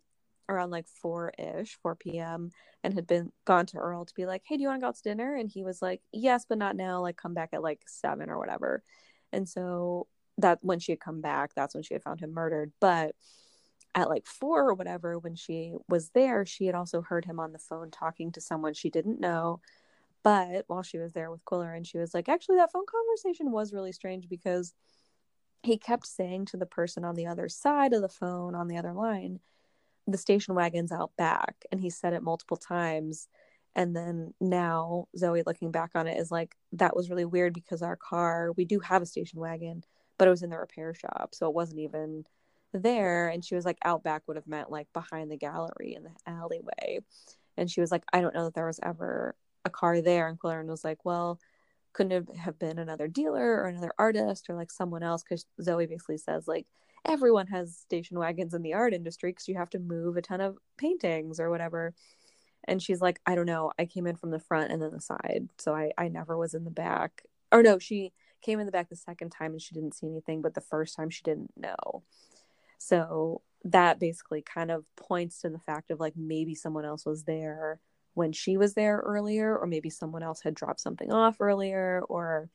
around like 4-ish 4 p.m and had been gone to earl to be like hey do you want to go out to dinner? And he was like yes but not now like come back at like 7 or whatever. And so that when she had come back that's when she had found him murdered. But at like 4 or whatever when she was there she had also heard him on the phone talking to someone she didn't know. But while she was there with Quiller, and she was like, actually, that phone conversation was really strange because he kept saying to the person on the other side of the phone on the other line, the station wagon's out back. And he said it multiple times. And then now Zoe looking back on it is like, that was really weird because our car, we do have a station wagon, but it was in the repair shop. So it wasn't even there. And she was like, out back would have meant like behind the gallery in the alleyway. And she was like, I don't know that there was ever a car there. And Quillerin was like, well, couldn't it have been another dealer or another artist or like someone else? Because Zoe basically says, like, everyone has station wagons in the art industry because you have to move a ton of paintings or whatever. And she's like, I don't know. I came in from the front and then the side. So I, I never was in the back. Or no, she came in the back the second time and she didn't see anything, but the first time she didn't know. So that basically kind of points to the fact of like maybe someone else was there when she was there earlier or maybe someone else had dropped something off earlier or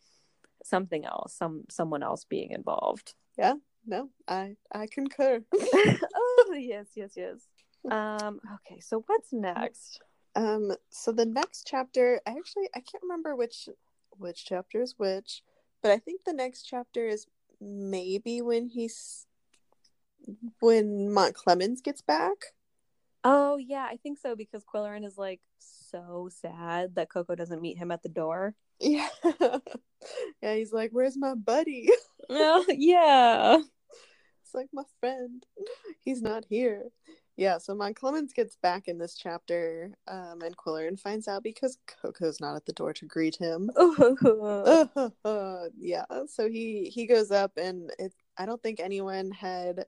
something else some someone else being involved Yeah, no, I I concur. oh yes, yes, yes. Um, okay, so what's next? Um, so the next chapter, I actually I can't remember which which chapter is which, but I think the next chapter is maybe when he's when Mountclemens gets back. Oh yeah, I think so because Qwilleran is like so sad that Koko doesn't meet him at the door. Yeah. yeah, he's like, Where's my buddy? Oh, yeah. It's like my friend. He's not here. Yeah, so Mountclemens gets back in this chapter, um, and Qwilleran finds out because Koko's not at the door to greet him. yeah, so he he goes up, and it, I don't think anyone had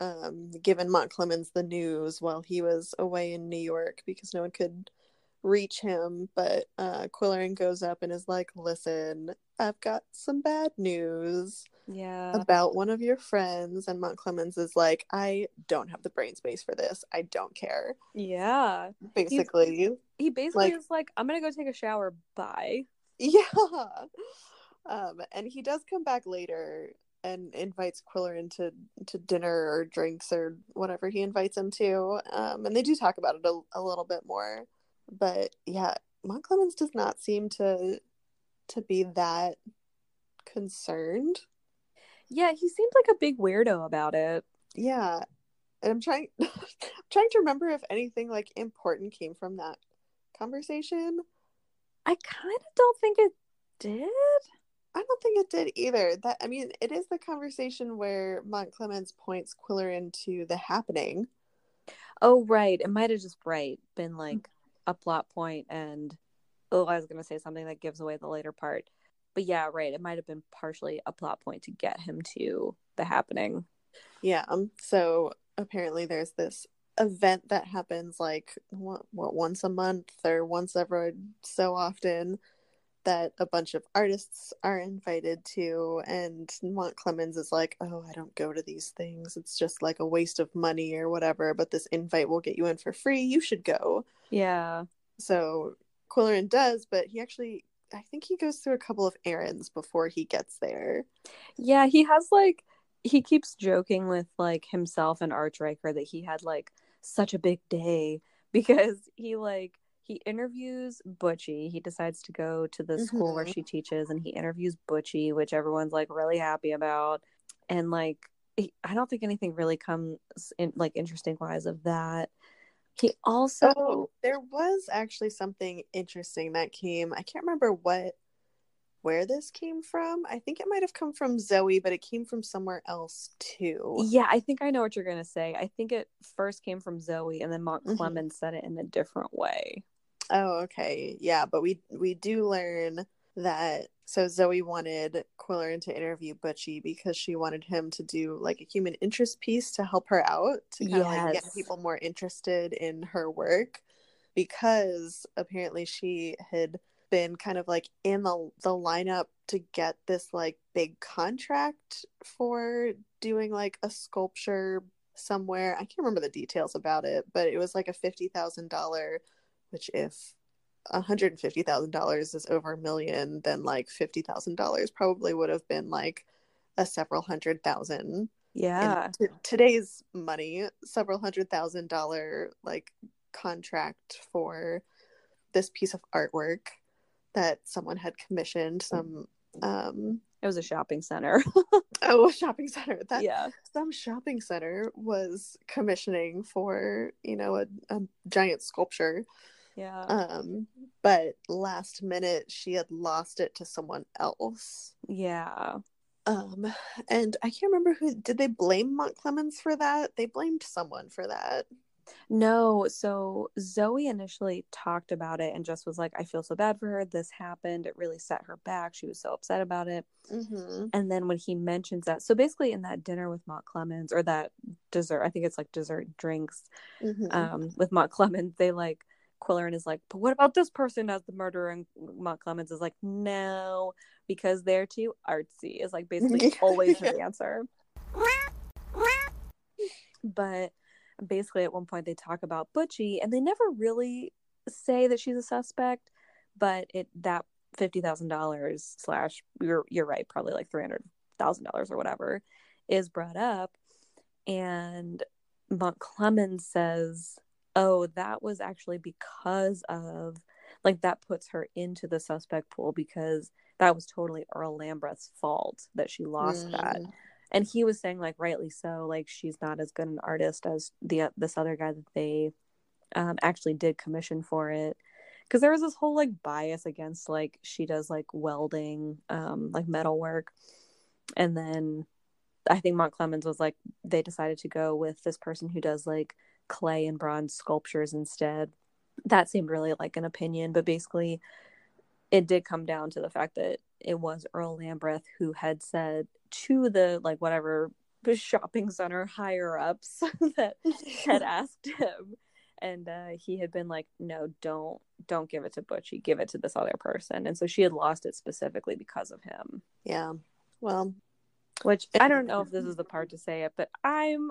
um, given Mountclemens the news while he was away in New York because no one could reach him. But uh, Qwilleran goes up and is like, "Listen, I've got some bad news." Yeah. About one of your friends, and Mountclemens is like, I don't have the brain space for this. I don't care. Yeah. Basically, He's, he basically like, is like, I'm gonna go take a shower. Bye. Yeah. Um, and he does come back later and invites Quiller to to dinner or drinks or whatever he invites him to. Um, and they do talk about it a, a little bit more. But yeah, Mountclemens does not seem to to be that concerned yeah, he seems like a big weirdo about it. Yeah. And I'm trying I'm trying to remember if anything like important came from that conversation. I kind of don't think it did. I don't think it did either. That I mean, it is the conversation where Mountclemens points Qwilleran into the happening. Oh right, it might have just right been like a plot point, and oh, I was gonna say something that gives away the later part but yeah, right. It might have been partially a plot point to get him to the happening. Yeah. Um, so apparently there's this event that happens like what, what once a month or once every so often that a bunch of artists are invited to and Mountclemens is like, "Oh, I don't go to these things. It's just like a waste of money or whatever, but this invite will get you in for free. You should go." Yeah. So Qwilleran does, but he actually I think he goes through a couple of errands before he gets there. Yeah, he has like he keeps joking with like himself and Arch Riker that he had like such a big day because he like he interviews Butchy. He decides to go to the mm-hmm. school where mm-hmm. she teaches and he interviews Butchy, which everyone's like really happy about. And like he, I don't think anything really comes in like interesting wise of that. He also oh, there was actually something interesting that came. I can't remember what where this came from. I think it might have come from Zoe, but it came from somewhere else too. Yeah, I think I know what you're gonna say. I think it first came from Zoe, and then Mont mm-hmm. Clemens said it in a different way. Oh, okay, yeah, but we we do learn that so Zoe wanted Qwilleran to interview Butchy because she wanted him to do like a human interest piece to help her out to kind yes. of like get people more interested in her work because apparently she had been kind of like in the the lineup to get this like big contract for doing like a sculpture somewhere. I can't remember the details about it, but it was like a $50,000 which if $150,000 is over a million, then like $50,000 probably would have been like a several hundred thousand. Yeah. T- today's money, several hundred thousand dollar like contract for this piece of artwork that someone had commissioned some um it was a shopping center. oh, a shopping center. That yeah. Some shopping center was commissioning for, you know, a, a giant sculpture yeah. Um, but last minute she had lost it to someone else. Yeah. Um, and I can't remember who did they blame Mountclemens for that? They blamed someone for that. No, so Zoe initially talked about it and just was like, I feel so bad for her. This happened. It really set her back. She was so upset about it. Mm-hmm. And then when he mentions that, so basically in that dinner with Mountclemens or that dessert, I think it's like dessert drinks mm-hmm. um, with Mountclemens, they like Qwilleran is like, but what about this person as the murderer? And Mountclemens is like, no, because they're too artsy, is like basically always her answer. but basically, at one point, they talk about Butchy, and they never really say that she's a suspect, but it that fifty thousand dollars slash you're you're right, probably like three hundred thousand dollars or whatever is brought up and Mountclemens says, "Oh, that was actually because of like that puts her into the suspect pool because that was totally Earl Lambeth's fault that she lost mm. that." And he was saying like rightly so, like she's not as good an artist as the this other guy that they um, actually did commission for it because there was this whole like bias against like she does like welding um like metal work and then i think Mountclemens was like they decided to go with this person who does like clay and bronze sculptures instead. That seemed really like an opinion but basically it did come down to the fact that it was earl lambeth who had said to the like whatever shopping center higher ups that had asked him and uh, he had been like no don't don't give it to butchy give it to this other person. And so she had lost it specifically because of him. Yeah well which i don't know if this is the part to say it but i'm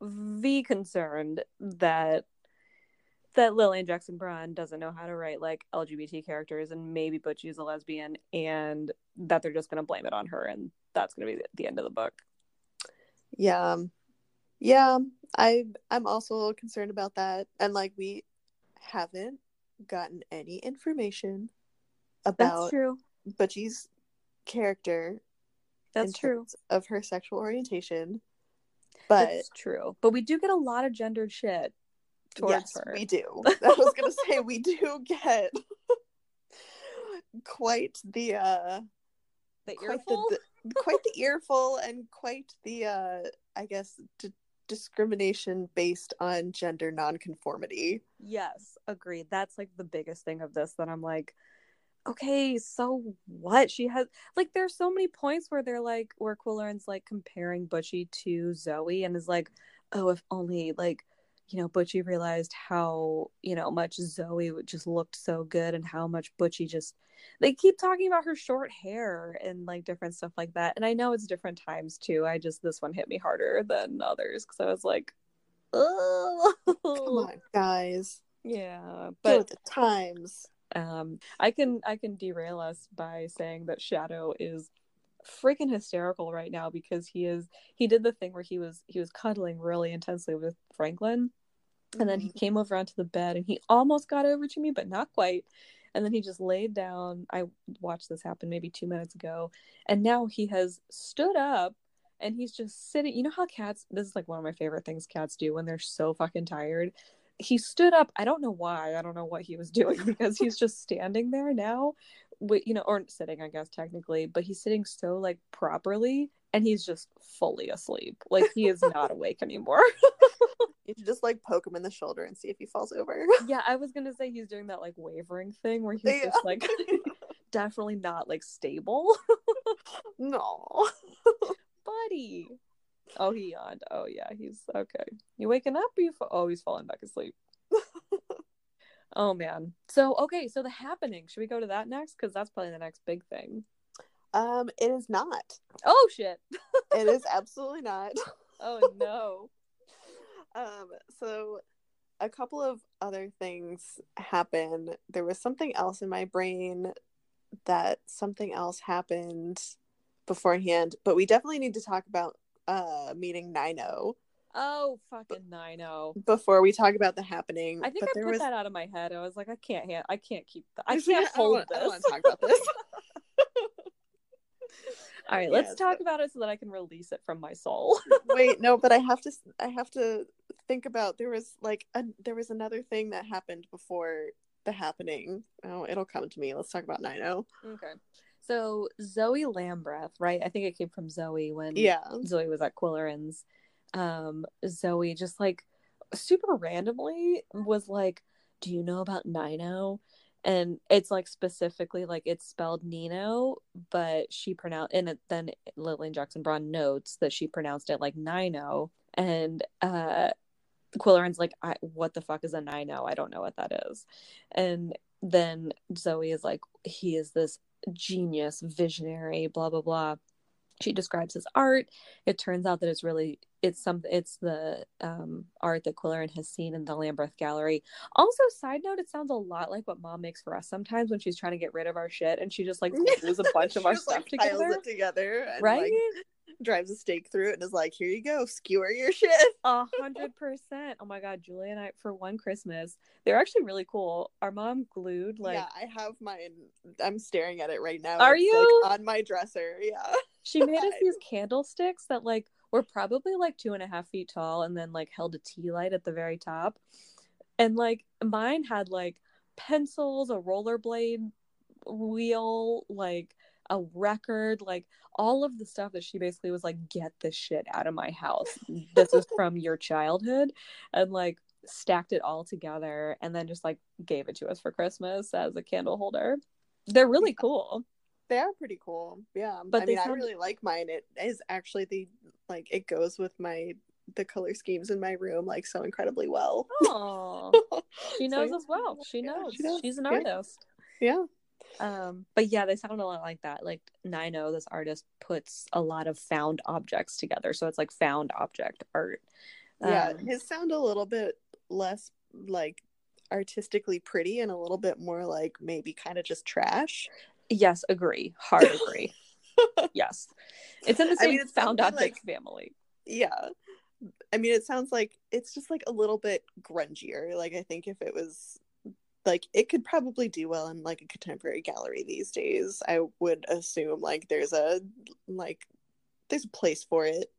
v concerned that that Lilian Jackson Braun doesn't know how to write like LGBT characters and maybe Butchy's a lesbian and that they're just going to blame it on her and that's going to be the end of the book. Yeah. Yeah, I I'm also a little concerned about that, and like we haven't gotten any information about That's true. Butchy's character. That's true of her sexual orientation, but That's true. But we do get a lot of gendered shit towards yes, her. We do. I was gonna say we do get quite the uh the earful, quite the, quite the earful, and quite the uh I guess d- discrimination based on gender nonconformity. Yes, agreed. That's like the biggest thing of this that I'm like, okay, so what? She has like there's so many points where they're like where Qwilleran's like comparing Butchy to Zoe and is like, oh, if only like you know, Butchy realized how, you know, much Zoe just looked so good and how much Butchie just they keep talking about her short hair and like different stuff like that. And I know it's different times too. I just this one hit me harder than others because I was like, oh come on, guys. Yeah. But the times. Um I can I can derail us by saying that Shadow is freaking hysterical right now because he is he did the thing where he was he was cuddling really intensely with Franklin and then he mm-hmm. came over onto the bed and he almost got over to me but not quite. And then he just laid down. I watched this happen maybe two minutes ago and now he has stood up and he's just sitting you know how cats this is like one of my favorite things cats do when they're so fucking tired he stood up i don't know why i don't know what he was doing because he's just standing there now with, you know or sitting i guess technically but he's sitting so like properly and he's just fully asleep like he is not awake anymore. You should just like poke him in the shoulder and see if he falls over. Yeah i was gonna say he's doing that like wavering thing where he's yeah. just like definitely not like stable. No. Buddy oh he yawned. Oh yeah he's okay. You waking up you fa- oh he's falling back asleep. Oh man. So okay so the happening should we go to that next? Because that's probably the next big thing. Um it is not. Oh shit. It is absolutely not. Oh no. Um, so a couple of other things happen. There was something else in my brain that something else happened beforehand, but we definitely need to talk about uh meeting Nino. Oh, fucking Nino! Before we talk about the happening, I think I put was... that out of my head. I was like, I can't, ha- I can't keep. I can't hold I this. I want to talk about this. All right, let's talk but... about it so that I can release it from my soul. Wait, no, but I have to. I have to think about. There was like a, there was another thing that happened before the happening. Oh, it'll come to me. Let's talk about Nino. Okay. So Zoe Lambeth, right? I think it came from Zoe when yeah Zoe was at Qwilleran's. Um, Zoe just like super randomly was like, "Do you know about Nino?" and it's like specifically like it's spelled Nino, but she pronounced and it, then Lilian Jackson Braun notes that she pronounced it like Nino, and uh, Qwilleran's like, I, "What the fuck is a Nino? I don't know what that is," and then Zoe is like, "He is this genius, visionary, blah blah blah." she describes his art. It turns out that it's really it's some it's the um, art that Qwilleran has seen in the Lambeth Gallery. Also, side note, it sounds a lot like what Mom makes for us sometimes when she's trying to get rid of our shit, and she just like glues a bunch of our stuff like, together. together, right? Like, drives a stake through it and is like, "Here you go, skewer your shit." A hundred percent. Oh my god, Julie and I for one Christmas, they're actually really cool. Our mom glued like yeah, I have mine. I'm staring at it right now. Are It's, you? like, on my dresser? Yeah. she made us these candlesticks that like were probably like two and a half feet tall and then like held a tea light at the very top. And like mine had like pencils, a rollerblade wheel, like a record, like all of the stuff that she basically was like, get this shit out of my house. This is from your childhood. And like stacked it all together and then just like gave it to us for Christmas as a candle holder. They're really cool. They are pretty cool. Yeah. But I mean, I really like mine. It is actually the like it goes with my the color schemes in my room like so incredibly well. Oh, she knows yeah. as well. She Yeah, knows. she does. She's an Yeah. artist. Yeah. Um, but yeah, they sound a lot like that. Like Nino, this artist puts a lot of found objects together, so it's like found object art. Yeah. Um, His sound a little bit less like artistically pretty and a little bit more like maybe kind of just trash. yes, agree. Hard agree. yes, it's in the I same mean, found objects like- family. Yeah. I mean, it sounds like it's just like a little bit grungier. Like, I think if it was like, it could probably do well in like a contemporary gallery these days. I would assume like there's a like there's a place for it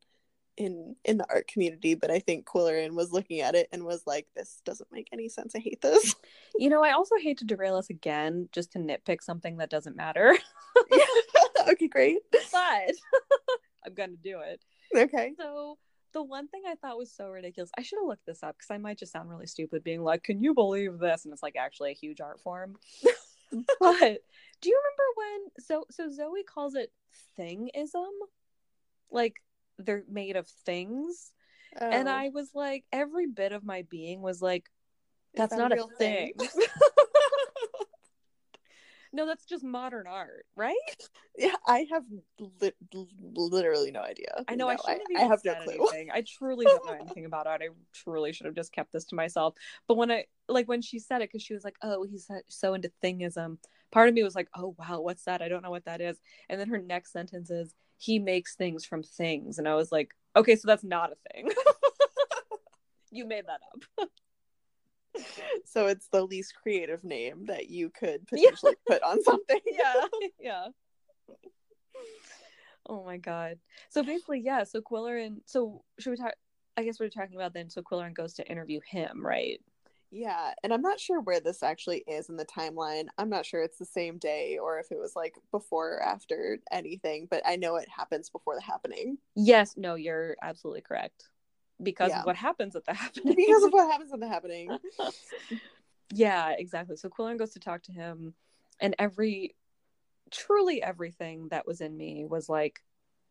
in in the art community. But I think Qwilleran was looking at it and was like, this doesn't make any sense. I hate this. You know, I also hate to derail us again, just to nitpick something that doesn't matter, okay, great. but I'm gonna do it. Okay. So the one thing I thought was so ridiculous, I should have looked this up because I might just sound really stupid being like, Can you believe this? And it's like actually a huge art form. but do you remember when so so Zoe calls it thingism? Like they're made of things. And Oh, I was like, every bit of my being was like, That's that not a real thing. no, that's just modern art, right? yeah, I have li- literally no idea. I know I shouldn't have I, even have no clue. anything. I truly don't know anything about art. I truly should have just kept this to myself. But when I like when she said it, because she was like, "Oh, he's so into thingism," part of me was like, "Oh wow, what's that? I don't know what that is." And then her next sentence is, "He makes things from things," and I was like, "Okay, so that's not a thing. you made that up." So it's the least creative name that you could Yeah. potentially put on something. yeah, yeah. Oh my god. So basically, yeah. So Qwilleran. So should we talk? I guess we're talking about then. So Qwilleran goes to interview him, right? Yeah, and I'm not sure where this actually is in the timeline. I'm not sure it's the same day or if it was like before or after anything, but I know it happens before the happening. Yes, no, you're absolutely correct. Because Yeah. of what happens at the happening. because of what happens in the happening. yeah, exactly. So Quillen goes to talk to him, and every, truly everything that was in me was like,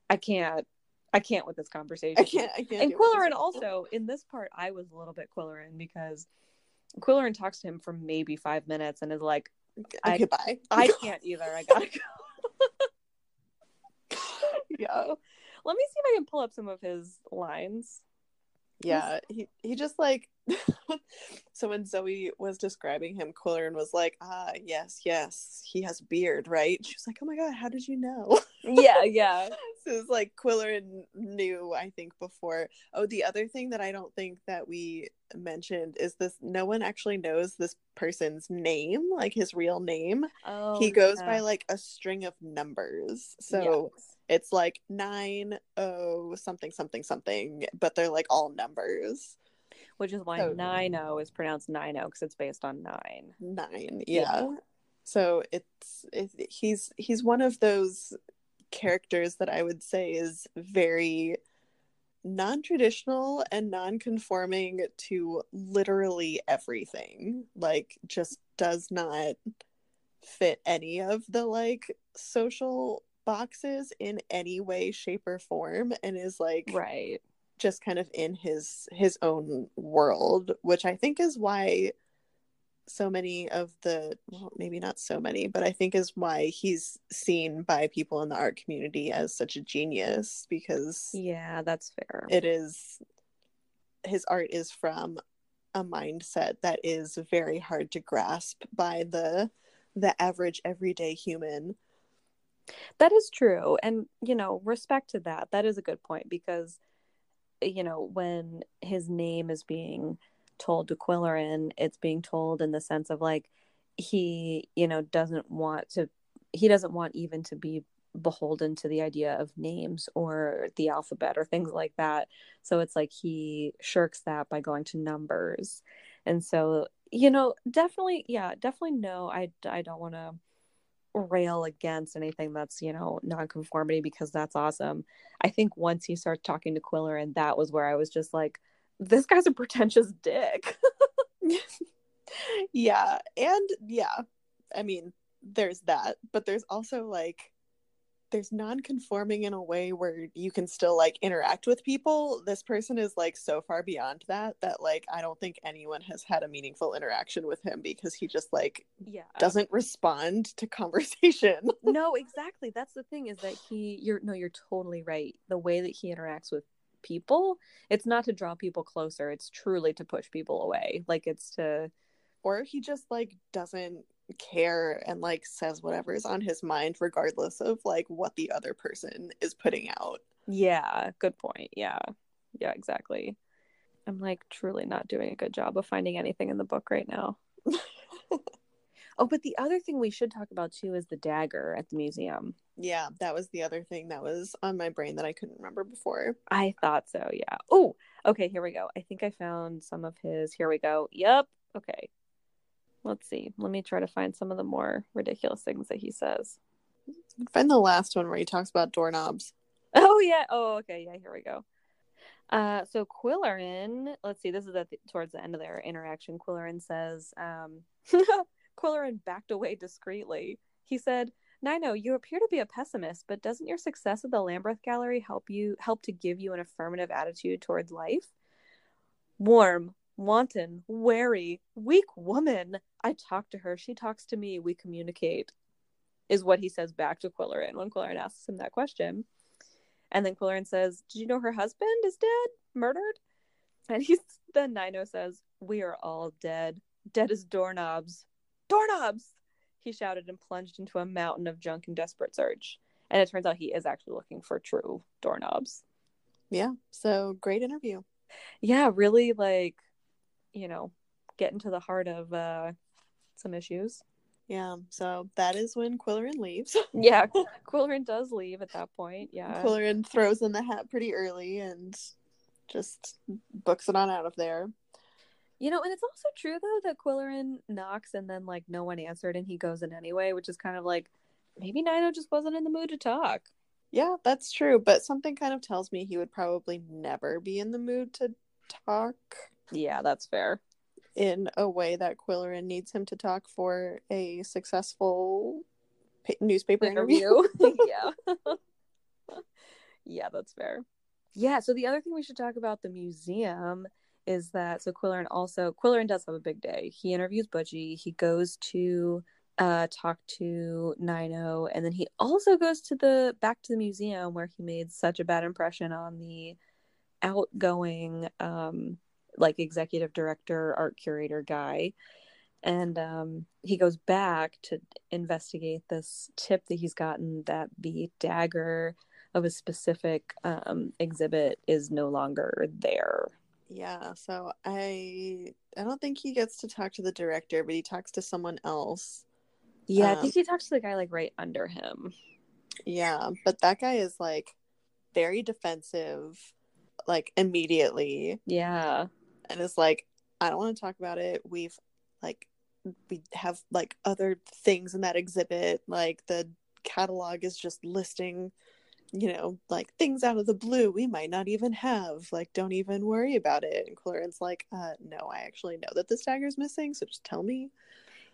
I can't, I can't with this conversation. I can't. I can't. And Qwilleran also in this part, I was a little bit Qwilleran because Qwilleran talks to him for maybe five minutes and is like, I- Okay, bye. I can't either. I gotta go. yeah. Let me see if I can pull up some of his lines. Yeah, he he just like so when Zoe was describing him, Qwilleran was like, ah, yes, yes, he has a beard, right? She was like, oh my god, how did you know? Yeah, yeah. so it's like Qwilleran knew, I think, before. Oh, the other thing that I don't think that we mentioned is this: no one actually knows this person's name, like his real name. Oh, he goes yeah. by like a string of numbers, so Yes. It's like nine oh something something something, but they're like all numbers. which is why So- nine o is pronounced nine oh, o because it's based on nine. nine Yeah. yeah, so it's it, he's he's one of those characters that i would say is very non-traditional and non-conforming to literally everything like just does not fit any of the like social boxes in any way shape or form and is like Right. just kind of in his his own world which i think is why so many of the well maybe not so many but i think is why he's seen by people in the art community as such a genius because Yeah, that's fair. it is his art is from a mindset that is very hard to grasp by the the average everyday human That is true. And, you know, respect to that. That is a good point because, you know, when his name is being told to Qwilleran, it's being told in the sense of like, he, you know, doesn't want to, he doesn't want even to be beholden to the idea of names or the alphabet or things like that. So it's like he shirks that by going to numbers. And so, you know, definitely, yeah, definitely no, I, I don't want to rail against anything that's, you know, nonconformity because that's awesome. I think once he starts talking to Qwilleran that was where I was just like, this guy's a pretentious dick. yeah. And yeah, I mean, there's that, but there's also like there's non-conforming in a way where you can still like interact with people. This person is like so far beyond that that like i don't think anyone has had a meaningful interaction with him because he just like yeah. doesn't respond to conversation. No exactly. That's the thing is that he you're no you're totally right. The way that he interacts with people it's not to draw people closer it's truly to push people away. Like it's to or he just like doesn't care and like says whatever is on his mind regardless of like what the other person is putting out. Yeah good point. Yeah. Yeah exactly. I'm like truly not doing a good job of finding anything in the book right now. Oh but the other thing we should talk about too is the dagger at the museum. Yeah that was the other thing that was on my brain that i couldn't remember before. I thought so yeah. Oh okay here we go. I think i found some of his here we go. Yep okay let's see. Let me try to find some of the more ridiculous things that he says. Find the last one where he talks about doorknobs. Oh yeah. Oh okay. Yeah. Here we go. Uh, so Qwilleran, let's see. This is at the, towards the end of their interaction. Qwilleran says, um, Qwilleran backed away discreetly. He said, Nino, you appear to be a pessimist, but doesn't your success at the Lambeth Gallery help you help to give you an affirmative attitude towards life? Warm, wanton, wary, weak woman. I talk to her. She talks to me. We communicate, is what he says back to Qwilleran when Qwilleran asks him that question. And then Qwilleran says, Did you know her husband is dead? Murdered? And he's then Nino says, We are all dead. Dead as doorknobs. Doorknobs! He shouted and plunged into a mountain of junk in desperate search. And it turns out he is actually looking for true doorknobs. Yeah. So great interview. Yeah, really like you know, get into the heart of uh, some issues. Yeah, so that is when Qwilleran leaves. yeah, Qwilleran does leave at that point. Yeah. Qwilleran throws in the hat pretty early and just books it on out of there. You know, and it's also true though that Qwilleran knocks and then like no one answered and he goes in anyway, which is kind of like maybe Nino just wasn't in the mood to talk. Yeah, that's true, but something kind of tells me he would probably never be in the mood to talk. Yeah, that's fair. In a way that Qwilleran needs him to talk for a successful pa- newspaper interview. interview. yeah. yeah, that's fair. Yeah, so the other thing we should talk about the museum is that so Qwilleran also Qwilleran does have a big day. He interviews Butchy, He goes to uh talk to Nino and then he also goes to the back to the museum where he made such a bad impression on the outgoing um like executive director, art curator guy. And um, he goes back to investigate this tip that he's gotten that the dagger of a specific um, exhibit is no longer there. Yeah, so I I don't think he gets to talk to the director, but he talks to someone else. Yeah, um, I think he talks to the guy like right under him. Yeah, but that guy is like very defensive, like immediately. Yeah and it's like i don't want to talk about it. We've like we have like other things in that exhibit like the catalog is just listing you know like things out of the blue we might not even have like don't even worry about it. And Qwilleran's like uh no i actually know that this dagger's missing so just tell me.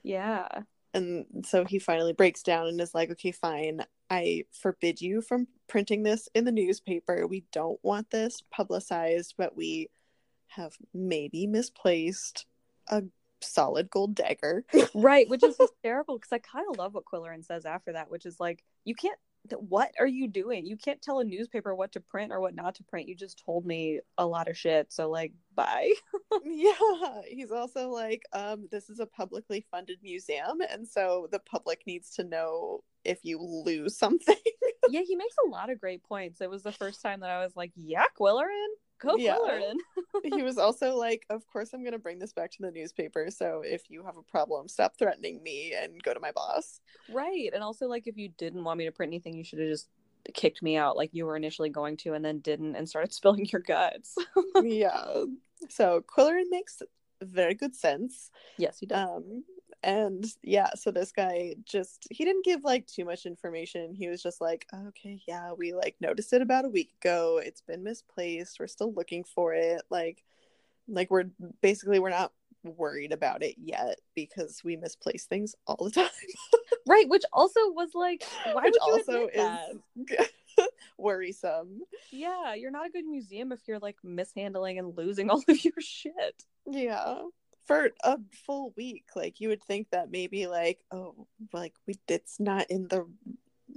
Yeah. And so he finally breaks down and is like okay fine. I forbid you from printing this in the newspaper. We don't want this publicized but we have maybe misplaced a solid gold dagger. right, which is hysterical because I kind of love what Qwilleran says after that, which is like, you can't, what are you doing? You can't tell a newspaper what to print or what not to print. You just told me a lot of shit. So, like, bye. yeah. He's also like, um, this is a publicly funded museum. And so the public needs to know if you lose something. yeah, he makes a lot of great points. It was the first time that I was like, yeah, Qwilleran, go Yeah. He was also like, Of course, I'm going to bring this back to the newspaper. So if you have a problem, stop threatening me and go to my boss. right. And also, like, if you didn't want me to print anything, you should have just kicked me out like you were initially going to and then didn't and started spilling your guts. yeah. So Qwilleran makes very good sense. yes, you did. Um, and yeah, so this guy just he didn't give like too much information. He was just like, okay, yeah, we like noticed it about a week ago. It's been misplaced. We're still looking for it. Like, like we're basically we're not worried about it yet because we misplace things all the time. right. Which also was like, why Which would you also is worrisome. Yeah, you're not a good museum if you're like mishandling and losing all of your shit. Yeah. For a full week, like you would think that maybe like, oh, like we it's not in the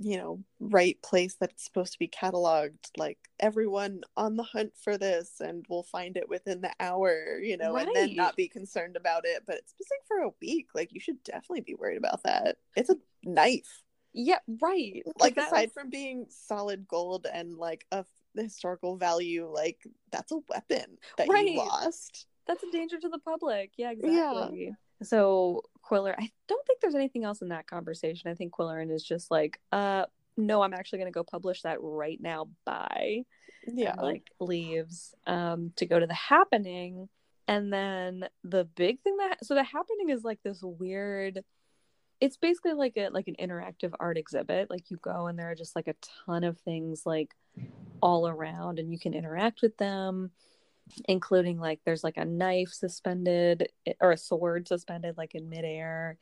you know, right place that it's supposed to be cataloged. Like everyone on the hunt for this and we'll find it within the hour, you know, and then not be concerned about it. But it's missing for a week. Like you should definitely be worried about that. It's a knife. Yeah, right. Like aside was- from being solid gold and like a historical value, like that's a weapon that Right. you lost. That's a danger to the public. Yeah, exactly. Yeah. So Quiller, I don't think there's anything else in that conversation. I think Qwilleran is just like, uh, no, I'm actually gonna go publish that right now. Bye. Yeah. And, like leaves um to go to the happening. And then the big thing that so the happening is like this weird it's basically like a like an interactive art exhibit. Like you go and there are just like a ton of things like all around and you can interact with them including like there's like a knife suspended or a sword suspended like in midair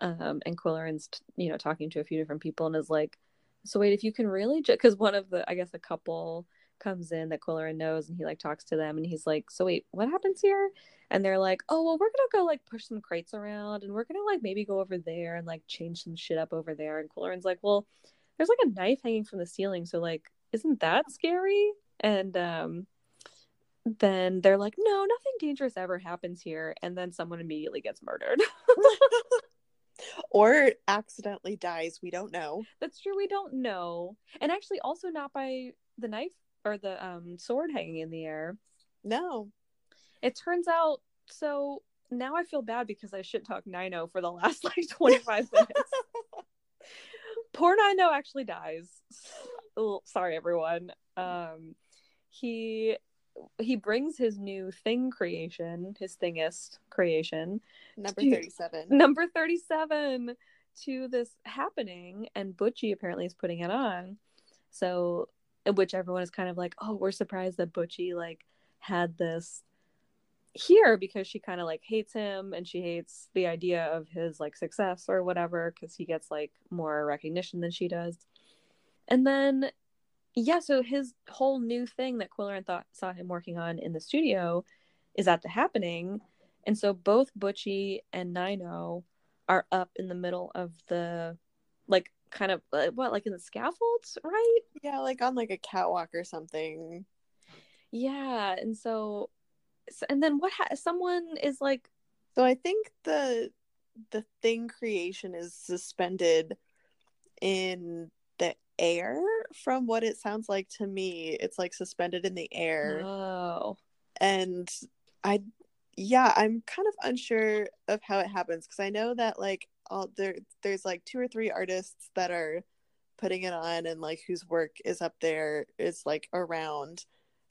um and Qwilleran's you know talking to a few different people and is like so wait if you can really because one of the i guess a couple comes in that Qwilleran knows and he like talks to them and he's like so wait what happens here? And they're like oh well we're gonna go like push some crates around and we're gonna like maybe go over there and like change some shit up over there. And Qwilleran's like well there's like a knife hanging from the ceiling so like isn't that scary? And um then they're like no nothing dangerous ever happens here and then someone immediately gets murdered or accidentally dies. We don't know. that's true we don't know and actually also not by the knife or the um sword hanging in the air No. it turns out so now i feel bad because i shit talk nino for the last like 25 minutes poor nino actually dies sorry everyone um he he brings his new thing creation his thingest creation Number Dude. 37. number 37 to this happening and butchy apparently is putting it on so which everyone is kind of like oh we're surprised that butchy like had this here because she kind of like hates him and she hates the idea of his like success or whatever because he gets like more recognition than she does and then yeah so his whole new thing that qwilleran thought saw him working on in the studio is at the happening and so both butchy and nino are up in the middle of the like kind of uh, what like in the scaffolds right Yeah, like on like a catwalk or something. yeah and so and then what ha- someone is like So I think the the thing creation is suspended in air from what it sounds like to me. It's like suspended in the air. oh and I yeah, I'm kind of unsure of how it happens because I know that like all there there's like two or three artists that are putting it on and like whose work is up there is like around.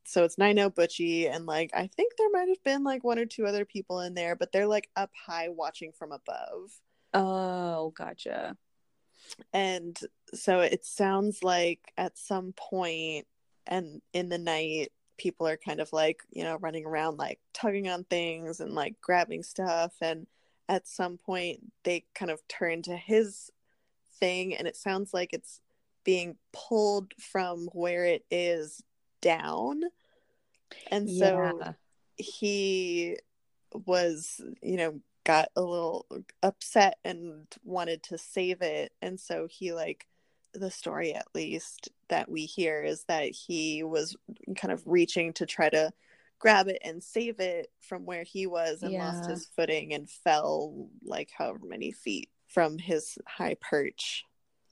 So it's Nino Butchy and like I think there might have been like one or two other people in there, but they're like up high watching from above. oh gotcha And so it sounds like at some point and in the night people are kind of like, you know, running around like tugging on things and like grabbing stuff and at some point they kind of turn to his thing and it sounds like it's being pulled from where it is down. And so yeah he was you know got a little uh, upset and wanted to save it and so he like the story at least that we hear is that he was kind of reaching to try to grab it and save it from where he was and lost his footing and fell like however many feet from his high perch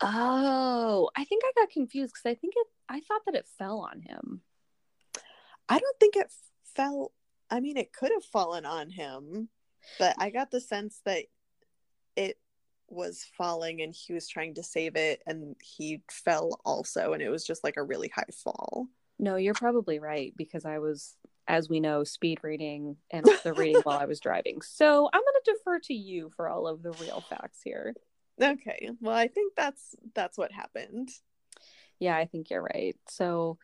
Oh, I think I got confused because I think it. I thought that it fell on him. I don't think it fell. I mean, it could have fallen on him, but I got the sense that it was falling and he was trying to save it and he fell also and it was just like a really high fall. No, you're probably right because I was, as we know, speed reading and the reading while I was driving. So I'm going to defer to you for all of the real facts here. Okay. Well, I think that's that's what happened. Yeah, I think you're right. So,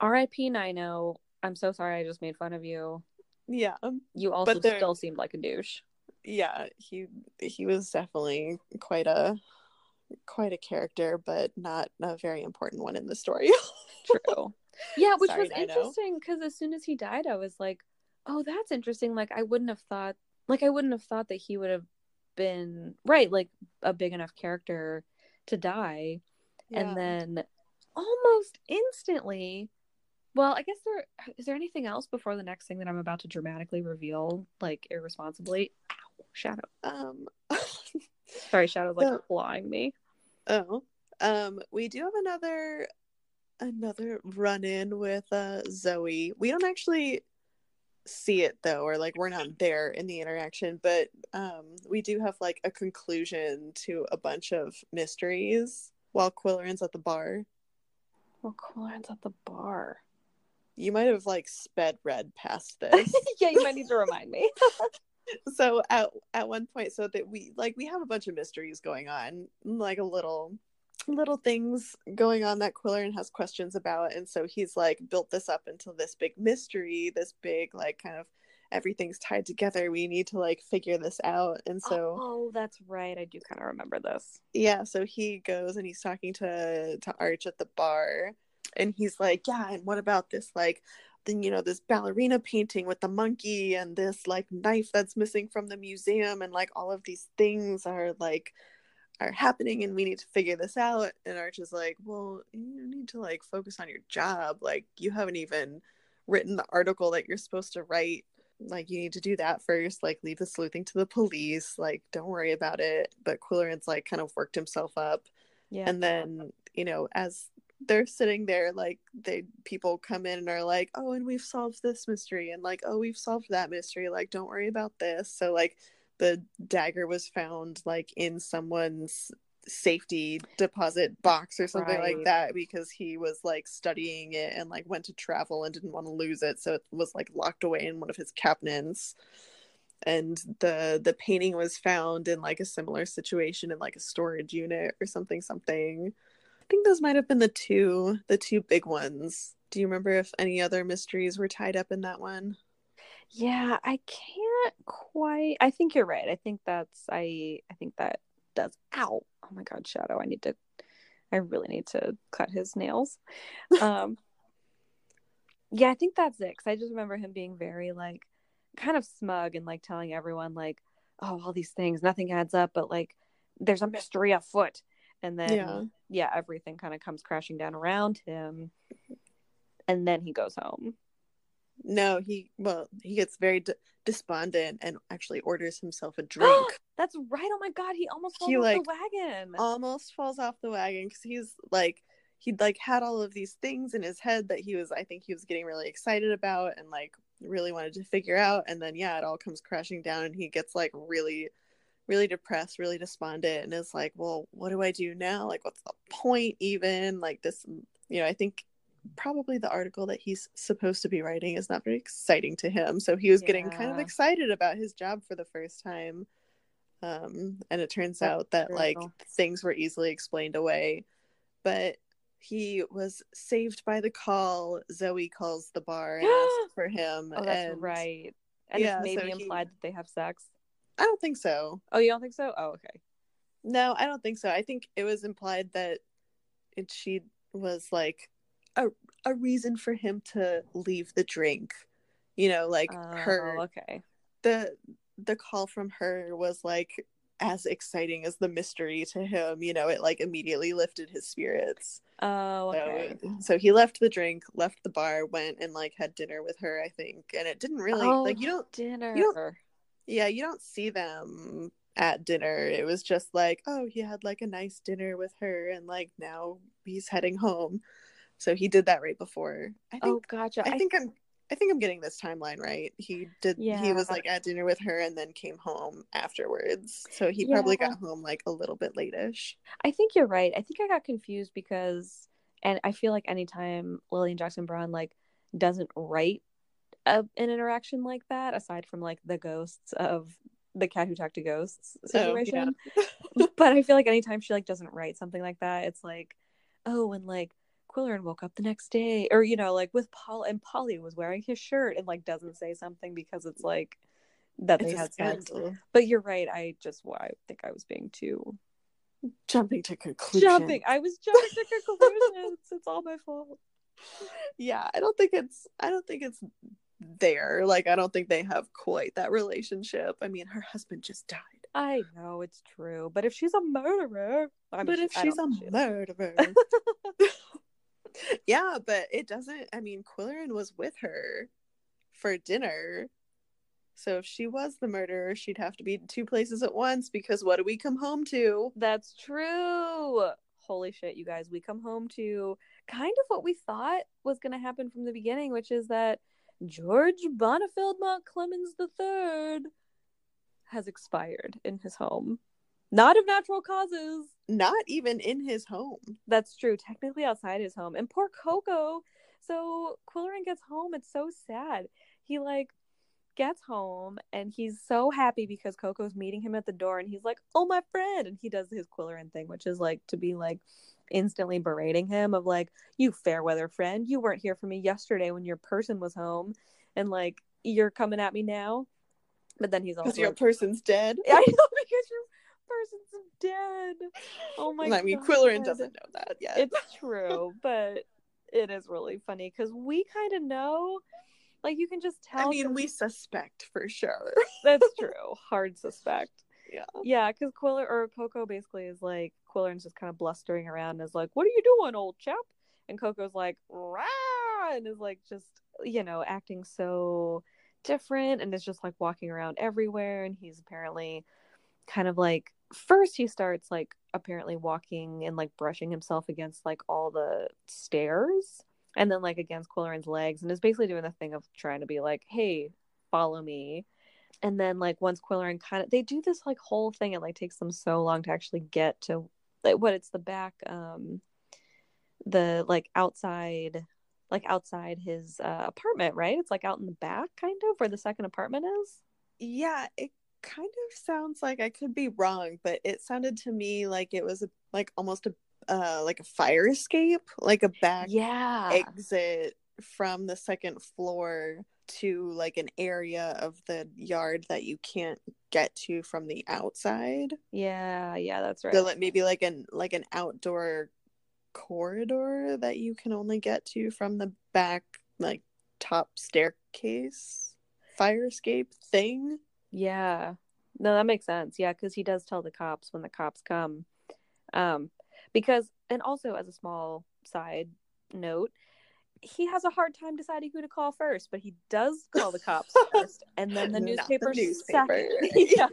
R.I.P. Nino. Oh. I'm so sorry I just made fun of you. Yeah. Um, you also still seemed like a douche. Yeah, he he was definitely quite a quite a character, but not a very important one in the story. True. Yeah, which Sorry, was interesting because as soon as he died, I was like, "Oh, that's interesting." Like, I wouldn't have thought, like, I wouldn't have thought that he would have been right, like a big enough character to die, yeah. and then almost instantly. Well, I guess there is there anything else before the next thing that I'm about to dramatically reveal, like irresponsibly. Ow, Shadow. Um, sorry, Shadow's like so, clawing me. Oh, um, we do have another another run in with uh Zoe. We don't actually see it though, or like we're not there in the interaction, but um we do have like a conclusion to a bunch of mysteries while Qwilleran's at the bar. While Qwilleran's at the bar. You might have like sped read past this. yeah, you might need to remind me. so at at one point, so that we like we have a bunch of mysteries going on, like a little little things going on that Qwilleran has questions about. And so he's like built this up into this big mystery, this big, like, kind of everything's tied together. We need to like figure this out. And so Oh, that's right. I do kind of remember this. Yeah, so he goes and he's talking to to Arch at the bar and he's like, "Yeah, and what about this like then you know this ballerina painting with the monkey and this like knife that's missing from the museum and like all of these things are like are happening and we need to figure this out. And arch is like well you need to like focus on your job. Like you haven't even written the article that you're supposed to write. Like you need to do that first. Like leave the sleuthing to the police. Like don't worry about it. But Qwilleran's like kind of worked himself up. Yeah. And then you know as they're sitting there like they people come in and are like oh and we've solved this mystery and like oh we've solved that mystery like don't worry about this. So like the dagger was found like in someone's safety deposit box or something right. like that because he was like studying it and like went to travel and didn't want to lose it so it was like locked away in one of his cabinets. And the the painting was found in like a similar situation in like a storage unit or something something think those might have been the two the two big ones do you remember if any other mysteries were tied up in that one yeah, I can't quite. I think you're right. I think that's I I think that does ow. Oh my god, Shadow. I need to I really need to cut his nails. Um Yeah, I think that's it cuz I just remember him being very like kind of smug and like telling everyone like oh all these things nothing adds up but like there's a mystery afoot and then yeah, yeah everything kind of comes crashing down around him and then he goes home no, he well, he gets very d- despondent and actually orders himself a drink. That's right. Oh my god, he almost falls he, off like, the wagon. Almost falls off the wagon because he's like he'd like had all of these things in his head that he was I think he was getting really excited about and like really wanted to figure out and then yeah, it all comes crashing down and he gets like really really depressed, really despondent and is like, "Well, what do I do now? Like what's the point even? Like this, you know, I think probably the article that he's supposed to be writing is not very exciting to him. So he was yeah. getting kind of excited about his job for the first time. Um, and it turns That's out that true. like things were easily explained away. But he was saved by the call. Zoe calls the bar and asks for him. Oh, that's and, right. And yeah, it's maybe so implied he... that they have sex. I don't think so. Oh, you don't think so? Oh, okay. No, I don't think so. I think it was implied that it, she was like a a reason for him to leave the drink. You know, like her oh, okay. The the call from her was like as exciting as the mystery to him, you know, it like immediately lifted his spirits. Oh, okay. So, so, he left the drink, left the bar, went and like had dinner with her, I think. And it didn't really oh, like you don't dinner. You don't, yeah, you don't see them at dinner. It was just like, oh, he had like a nice dinner with her and like now he's heading home. So he did that right before. I oh, think oh, gotcha. I think I'm I think I'm getting this timeline right. He did Yeah. he was like at dinner with her and then came home afterwards. So he Yeah. probably got home like a little bit late-ish. I think you're right. I think I got confused because, and I feel like anytime Lilian Jackson Braun like doesn't write a, an interaction like that, aside from like the ghosts of the cat who talked to ghosts Oh, yeah. situation, but I feel like anytime she like doesn't write something like that, it's like, oh, and like Qwilleran woke up the next day, or you know, like with Paul and Polly was wearing his shirt and like doesn't say something because it's like that they It's a had sex. But you're right. I just well, I think I was being too Jumping to conclusion. jumping. I was jumping to conclusions. it's all my fault. Yeah, I don't think it's I don't think it's there. Like I don't think they have quite that relationship. I mean, her husband just died. I know it's true, but if she's a murderer, I mean, but if she's a she murderer. yeah, but it doesn't I mean, Qwilleran was with her for dinner. So if she was the murderer, she'd have to be in two places at once because what do we come home to? That's true. Holy shit, you guys! We come home to kind of what we thought was going to happen from the beginning, which is that George Bonifield Mountclemens III has expired in his home, not of natural causes. Not even in his home. That's true. Technically outside his home. And poor Koko. So Qwilleran gets home. It's so sad. He like gets home and he's so happy because Koko's meeting him at the door and he's like, Oh my friend and he does his Qwilleran thing, which is like to be like instantly berating him of like, You fair weather friend, you weren't here for me yesterday when your person was home and like you're coming at me now. But then he's also your like, person's dead. I know because your person's dead. Oh my I mean, God. Qwilleran doesn't know that yet. It's true, but it is really funny because we kind of know. Like you can just tell. I mean, from- we suspect for sure. that's true. Hard suspect. Yeah. Yeah, because Quiller or Koko basically is like Qwilleran's just kind of blustering around and is like, "What are you doing, old chap?" And Koko's like, "Rah!" and is like just you know acting so different and is just like walking around everywhere. And he's apparently kind of like first he starts like apparently walking and like brushing himself against like all the stairs and then like against Qwilleran's legs and is basically doing the thing of trying to be like, "Hey, follow me." And then like once Qwilleran kind of they do this like whole thing it like takes them so long to actually get to like what it's the back um the like outside like outside his uh, apartment, right? It's like out in the back kind of where the second apartment is. Yeah, it kind of sounds like I could be wrong, but it sounded to me like it was a, like almost a uh like a fire escape, like a back Yeah. exit from the second floor to like an area of the yard that you can't get to from the outside. Yeah, yeah, that's right. So like maybe like an like an outdoor corridor that you can only get to from the back like top staircase fire escape thing. Yeah. No, that makes sense. Yeah, because he does tell the cops when the cops come. Um, because and also as a small side note, he has a hard time deciding who to call first, but he does call the cops first, and then the Not the newspaper, newspaper. yeah.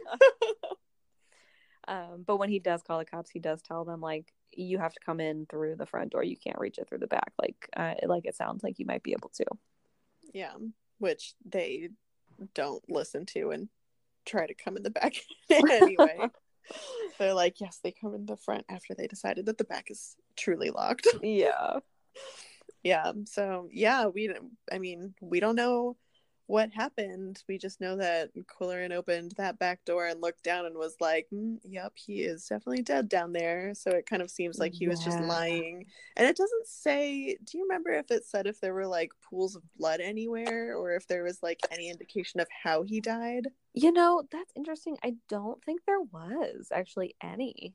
Um, but when he does call the cops, he does tell them like you have to come in through the front door. You can't reach it through the back. Like, uh, like it sounds like you might be able to. Yeah, which they don't listen to and try to come in the back anyway. They're like, yes, they come in the front after they decided that the back is truly locked. Yeah. Yeah, so yeah, we don't- I mean, we don't know what happened. We just know that Qwilleran opened that back door and looked down and was like, mm, "Yep, he is definitely dead down there." So it kind of seems like he was just lying. And it doesn't say. Do you remember if it said if there were like pools of blood anywhere, or if there was like any indication of how he died? You know, that's interesting. I don't think there was actually any.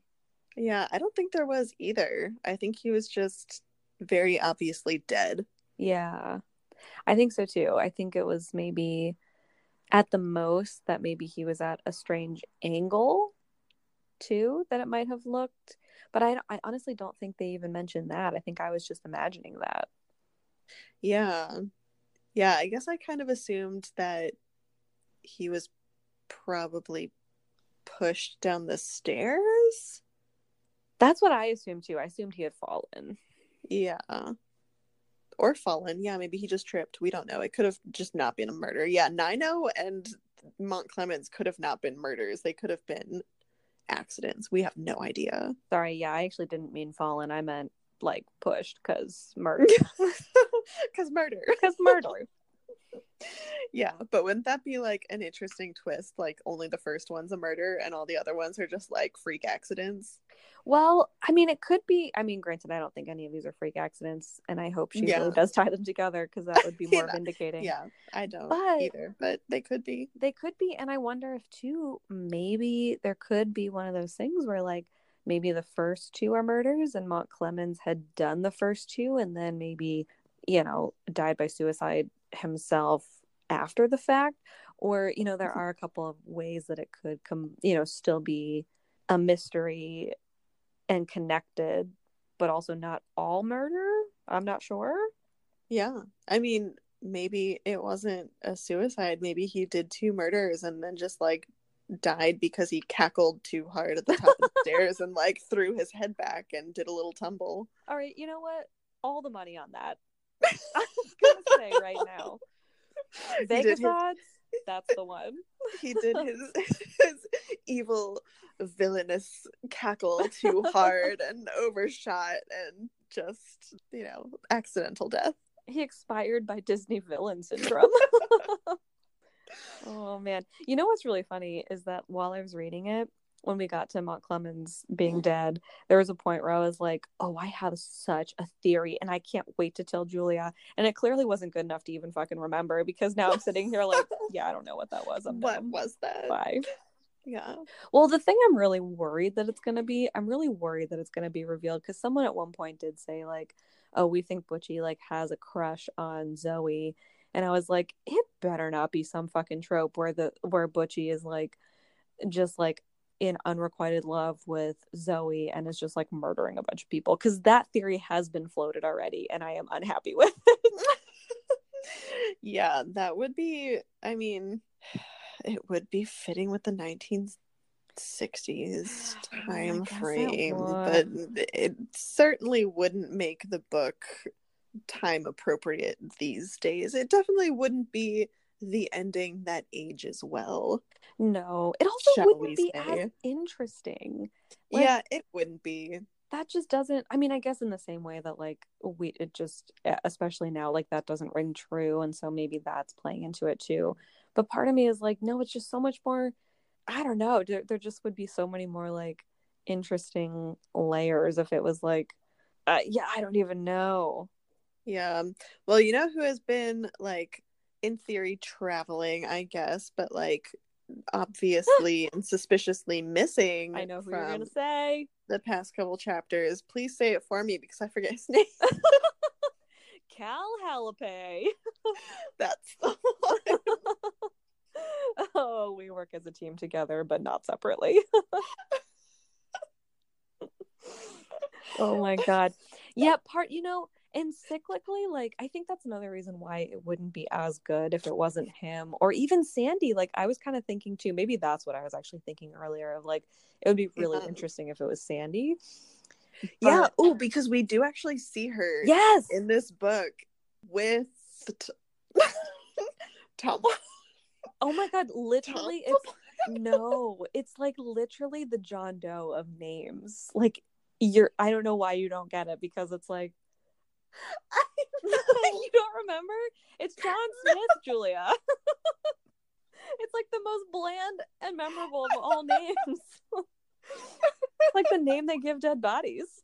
Yeah, I don't think there was either. I think he was just very obviously dead. Yeah. I think so too. I think it was maybe at the most that maybe he was at a strange angle too that it might have looked. But I, I honestly don't think they even mentioned that. I think I was just imagining that. Yeah. Yeah, I guess I kind of assumed that he was probably pushed down the stairs. That's what I assumed too. I assumed he had fallen. Yeah. Or fallen. Yeah, maybe he just tripped. We don't know. It could have just not been a murder. Yeah, Nino and Mountclemens could have not been murders. They could have been accidents. We have no idea. Sorry, yeah, I actually didn't mean fallen. I meant like pushed because murder. Because murder. Because murder. Yeah, but wouldn't that be like an interesting twist? Like only the first one's a murder and all the other ones are just like freak accidents. Well, I mean, it could be. I mean, granted, I don't think any of these are freak accidents, and I hope she Yeah. really does tie them together because that would be more Yeah. vindicating. Yeah, I don't But- either, but they could be. They could be, and I wonder if too, maybe there could be one of those things where like maybe the first two are murders and Mountclemens had done the first two and then maybe, you know, died by suicide himself after the fact. Or, you know, there Mhm. are a couple of ways that it could come, you know, still be a mystery and connected, but also not all murder. I'm not sure. Yeah. I mean, maybe it wasn't a suicide. Maybe he did two murders and then just like died because he cackled too hard at the top of the stairs and like threw his head back and did a little tumble. All right, you know what? All the money on that. I'm gonna say right now. Vegas his- odds, that's the one. He did his his evil villainous cackle too hard and overshot and just, you know, accidental death. He expired by Disney villain syndrome. oh man. You know what's really funny is that while I was reading it, when we got to Mountclemens being dead, there was a point where I was like, Oh, I have such a theory and I can't wait to tell Julia. And it clearly wasn't good enough to even fucking remember because now I'm sitting here like, Yeah, I don't know what that was. I'm what was that? Bye. Yeah. Well, the thing I'm really worried that it's going to be, I'm really worried that it's going to be revealed because someone at one point did say, like, oh, we think Butchy, like, has a crush on Zoe. And I was like, it better not be some fucking trope where the, where Butchy is, like, just, like, in unrequited love with Zoe and is just, like, murdering a bunch of people. Because that theory has been floated already and I am unhappy with it. yeah, that would be, I mean, it would be fitting with the 1960s I time guess it frame, but it certainly wouldn't make the book time appropriate these days. It definitely wouldn't be the ending that ages well. no, it also Shall wouldn't be say. as interesting. Like- yeah, it wouldn't be. that just doesn't i mean i guess in the same way that like we it just especially now like that doesn't ring true and so maybe that's playing into it too but part of me is like no it's just so much more i don't know there, there just would be so many more like interesting layers if it was like uh, yeah i don't even know Yeah. Well, you know who has been like in theory traveling, I guess, but like obviously and suspiciously missing i know who you're gonna say the past couple chapters. Please say it for me because I forget his name. cal halapay That's the one. oh we work as a team together but not separately oh my god yeah part you know and cyclically like i think that's another reason why it wouldn't be as good if it wasn't him or even sandy like i was kind of thinking too maybe that's what i was actually thinking earlier of like it would be really Yeah. interesting if it was sandy yeah. Oh, because we do actually see her yes in this book with Tom. oh my god literally Tom- it's no it's like literally the john doe of names like you're i don't know why you don't get it because it's like you don't remember it's john smith julia it's like the most bland and memorable of all names It's like the name they give dead bodies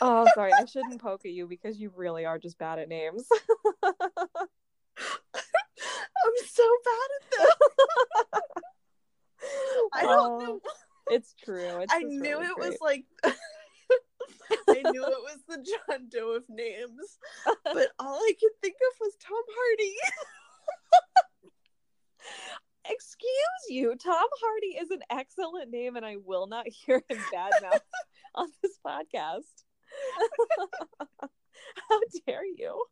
oh sorry i shouldn't poke at you because you really are just bad at names I'm so bad at them. I don't Oh, know. It's true. It's I knew really it great. was like I knew it was the John Doe of names, but all I could think of was Tom Hardy. Excuse you, Tom Hardy is an excellent name, and I will not hear him badmouth on this podcast. How dare you?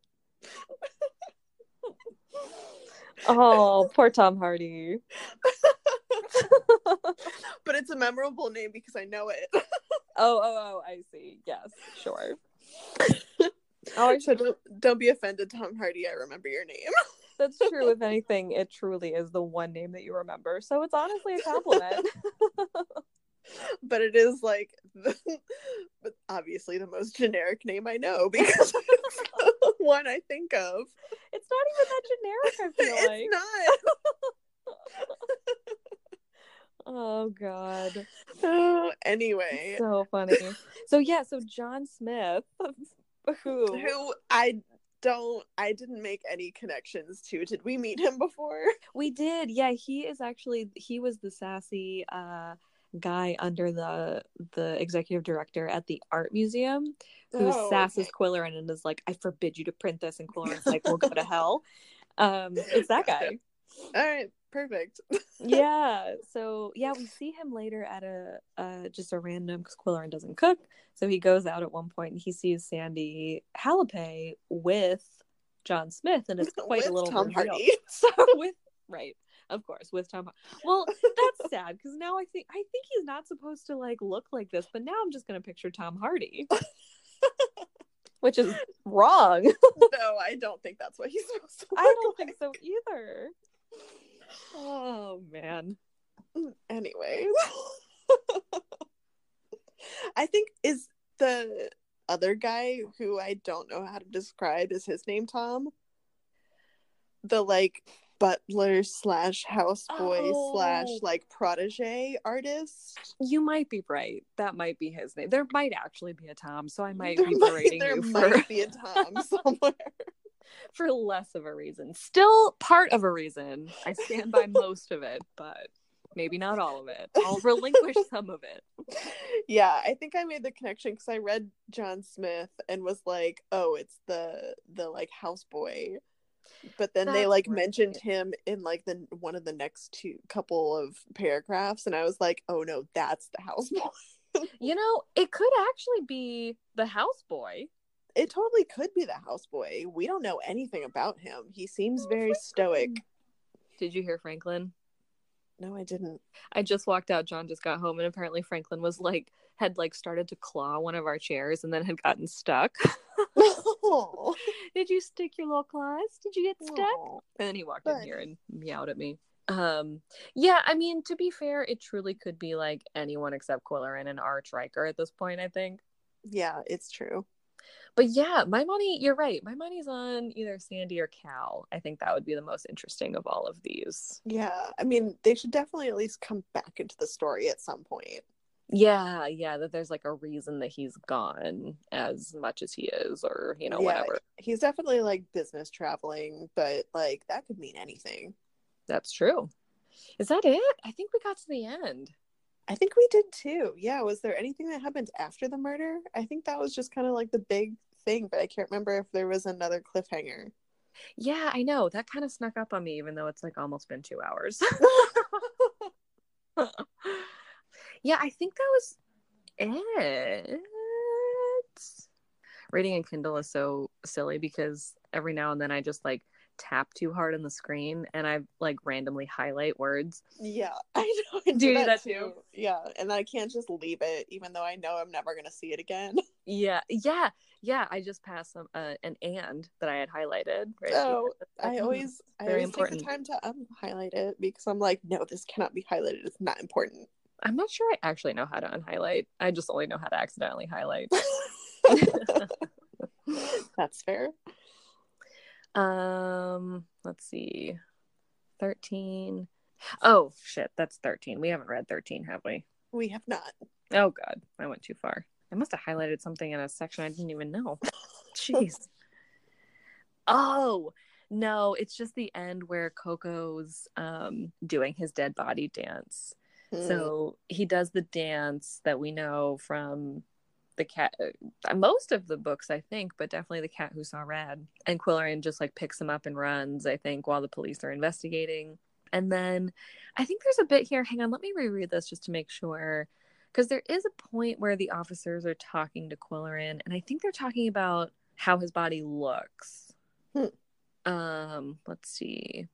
Oh, poor Tom Hardy. but it's a memorable name because I know it. Oh, oh, oh, I see. Yes, sure. oh, so don't don't be offended, Tom Hardy. I remember your name. That's true. If anything, it truly is the one name that you remember. So it's honestly a compliment. but it is like the, obviously the most generic name I know because it's the one I think of. It's not even that generic. I feel it's like It's not. Oh god. Oh, anyway, so funny. So yeah, so John Smith, who who I don't I didn't make any connections to. Did we meet him before? We did. Yeah, he is actually he was the sassy uh guy under the the executive director at the art museum who Oh, sasses okay. Qwilleran and is like, I forbid you to print this and Qwilleran's like, We'll go to hell. Um it's that guy. All right, perfect. yeah so yeah we see him later at a uh just a random because Qwilleran doesn't cook so he goes out at one point and he sees sandy Halapay with john smith and it's quite a little Tom reveal. Hardy. so with right of course with tom well that's sad because now i think i think he's not supposed to like look like this but now i'm just gonna picture tom hardy which is wrong no, I don't think that's what he's supposed to. i don't think so either oh man Anyway, I think is the other guy who I don't know how to describe is his name Tom. The like butler slash houseboy Oh. slash like protege artist. You might be right. That might be his name. There might actually be a Tom, so I might there be might, berating there you might for, be a Tom somewhere. for less of a reason. Still part of a reason. I stand by most of it, but maybe not all of it. I'll relinquish some of it. yeah, I think I made the connection because I read John Smith and was like, oh, it's the the like houseboy. But then they like right. mentioned him in like the one of the next two couple of paragraphs, and I was like, oh no, that's the houseboy. You know, it could actually be the houseboy. It totally could be the houseboy. We don't know anything about him. He seems very stoic. Did you hear Franklin? No, I didn't. I just walked out. John just got home, and apparently Franklin was like had like started to claw one of our chairs and then had gotten stuck. Oh, Did you stick your little claws? Did you get stuck? And then he walked But- in here and meowed at me. Um, yeah, I mean, to be fair, it truly could be like anyone except Qwilleran and Arch Riker at this point, I think. yeah, it's true. But yeah, my money, you're right. My money's on either Sandy or Cal. I think that would be the most interesting of all of these. Yeah, I mean, they should definitely at least come back into the story at some point. Yeah, yeah, that there's like a reason that he's gone as much as he is, or you know, Yeah, whatever. He's definitely like business traveling, but like that could mean anything. That's true. Is that it? I think we got to the end. I think we did too. Yeah, was there anything that happened after the murder? I think that was just kind of like the big thing, but I can't remember if there was another cliffhanger. Yeah, I know. That kind of snuck up on me, even though it's like almost been two hours. yeah, I think that was it. Reading in Kindle is so silly because every now and then I just like tap too hard on the screen and I like randomly highlight words. yeah, I know. I Do do that too. too? Yeah, and I can't just leave it, even though I know I'm never gonna see it again. Yeah, yeah, yeah. I just passed some uh, an and that I had highlighted. Right. Oh, I always, I always important. take the time to unhighlight it because I'm like, no, this cannot be highlighted. It's not important. I'm not sure I actually know how to unhighlight. I just only know how to accidentally highlight. That's fair. Um, let's see. 13. Oh, shit, that's 13. We haven't read 13, have we? We have not. Oh god, I went too far. I must have highlighted something in a section I didn't even know. Jeez. Oh, no, it's just the end where Koko's um doing his dead body dance. Hmm. So he does the dance that we know from the cat uh, most of the books I think, but definitely the cat who saw red. And Qwilleran just like picks him up and runs, I think, while the police are investigating. And then I think there's a bit here. Hang on, let me reread this just to make sure. Because there is a point where the officers are talking to Qwilleran, and I think they're talking about how his body looks. Hmm. Um, let's see.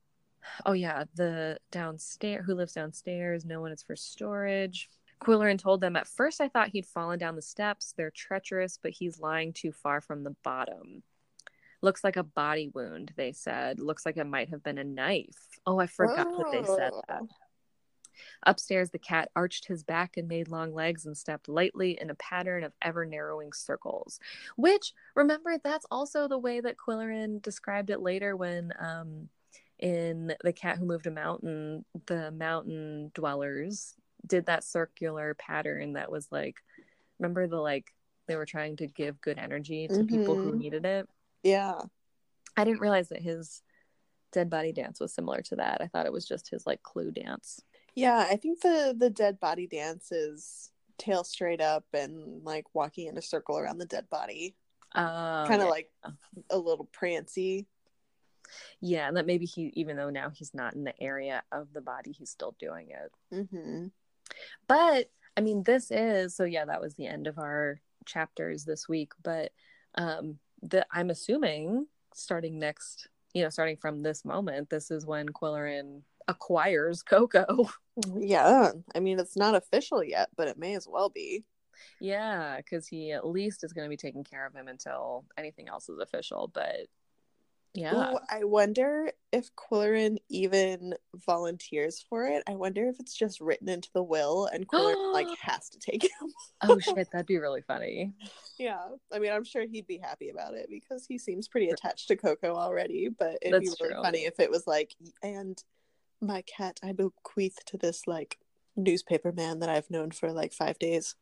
oh yeah, the downstairs who lives downstairs, no one is for storage. Qwilleran told them at first I thought he'd fallen down the steps. They're treacherous, but he's lying too far from the bottom. Looks like a body wound, they said. Looks like it might have been a knife. Oh, I forgot that they said that. Oh. Upstairs, the cat arched his back and made long legs and stepped lightly in a pattern of ever narrowing circles. Which, remember, that's also the way that Qwilleran described it later when, um, in The Cat Who Moved a Mountain, the mountain dwellers did that circular pattern that was like, remember the like, they were trying to give good energy to people who Mhm. needed it. Yeah. I didn't realize that his dead body dance was similar to that. I thought it was just his like clue dance. Yeah, I think the the dead body dance is tail straight up and like walking in a circle around the dead body. Uh, kind of yeah. like a little prancy. yeah, and that maybe he, even though now he's not in the area of the body, he's still doing it. hmm But I mean, this is so. Yeah, that was the end of our chapters this week. But um, the I'm assuming starting next, you know, starting from this moment, this is when Qwilleran acquires Koko. Yeah, I mean it's not official yet, but it may as well be. yeah, because he at least is going to be taking care of him until anything else is official. But yeah, Ooh, I wonder if Qwilleran even volunteers for it. I wonder if it's just written into the will and Qwilleran like has to take him. oh shit, that'd be really funny. Yeah, I mean, I'm sure he'd be happy about it because he seems pretty attached to Koko already. But it'd That's be really true. funny if it was like, and my cat I bequeath to this like newspaper man that I've known for like five days.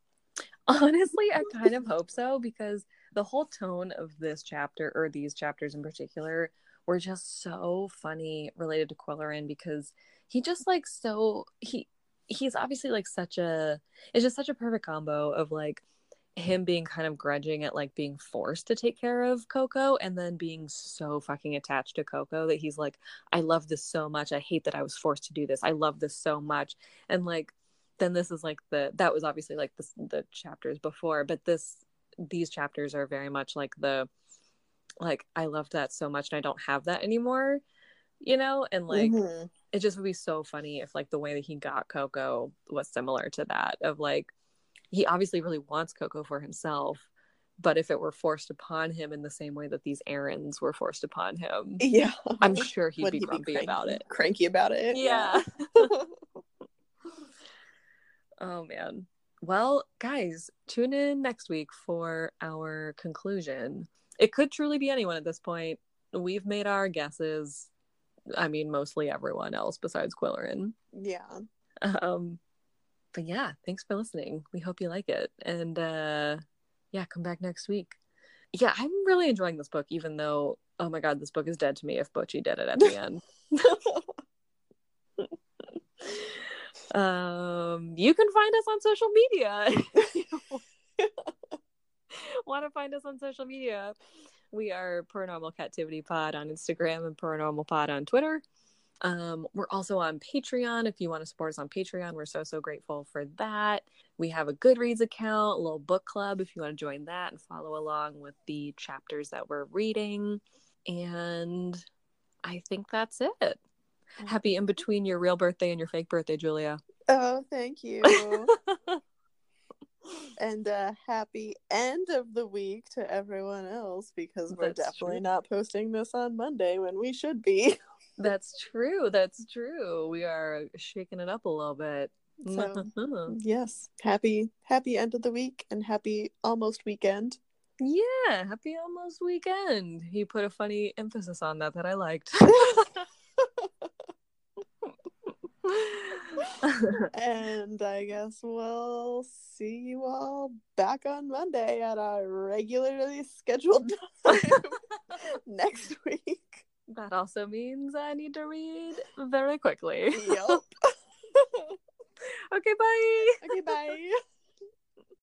Honestly, I kind of hope so because the whole tone of this chapter or these chapters in particular were just so funny related to Qwilleran because he just like so he he's obviously like such a it's just such a perfect combo of like him being kind of grudging at like being forced to take care of Koko and then being so fucking attached to Koko that he's like I love this so much. I hate that I was forced to do this. I love this so much. And like then this is like the that was obviously like the the chapters before but this these chapters are very much like the like I loved that so much and I don't have that anymore you know and like Mhm. it just would be so funny if like the way that he got Koko was similar to that of like he obviously really wants Koko for himself but if it were forced upon him in the same way that these errands were forced upon him yeah, I'm sure he'd be grumpy cranky, about it Cranky about it. yeah Oh man. Well, guys, tune in next week for our conclusion. It could truly be anyone at this point. We've made our guesses. I mean, mostly everyone else besides Qwilleran. yeah. Um, but yeah, thanks for listening. We hope you like it. And uh, yeah, come back next week. Yeah, I'm really enjoying this book, even though, oh my god, this book is dead to me if Butchy did it at the end. um you can find us on social media. Want to find us on social media? We are paranormal captivity pod on instagram and paranormal pod on twitter. Um we're also on patreon. If you want to support us on patreon we're so so grateful for that. We have a goodreads account a little book club if you want to join that and follow along with the chapters that we're reading. And i think that's it happy in between your real birthday and your fake birthday julia Oh, thank you. and uh happy end of the week to everyone else because we're That's definitely true. not posting this on Monday when we should be. That's true. That's true. We are shaking it up a little bit. So- yes. Happy happy end of the week and happy almost weekend. yeah, happy almost weekend. He put a funny emphasis on that that I liked. and I guess we'll see you all back on Monday at our regularly scheduled time next week. that also means I need to read very quickly. Yep. Okay, bye. okay, bye.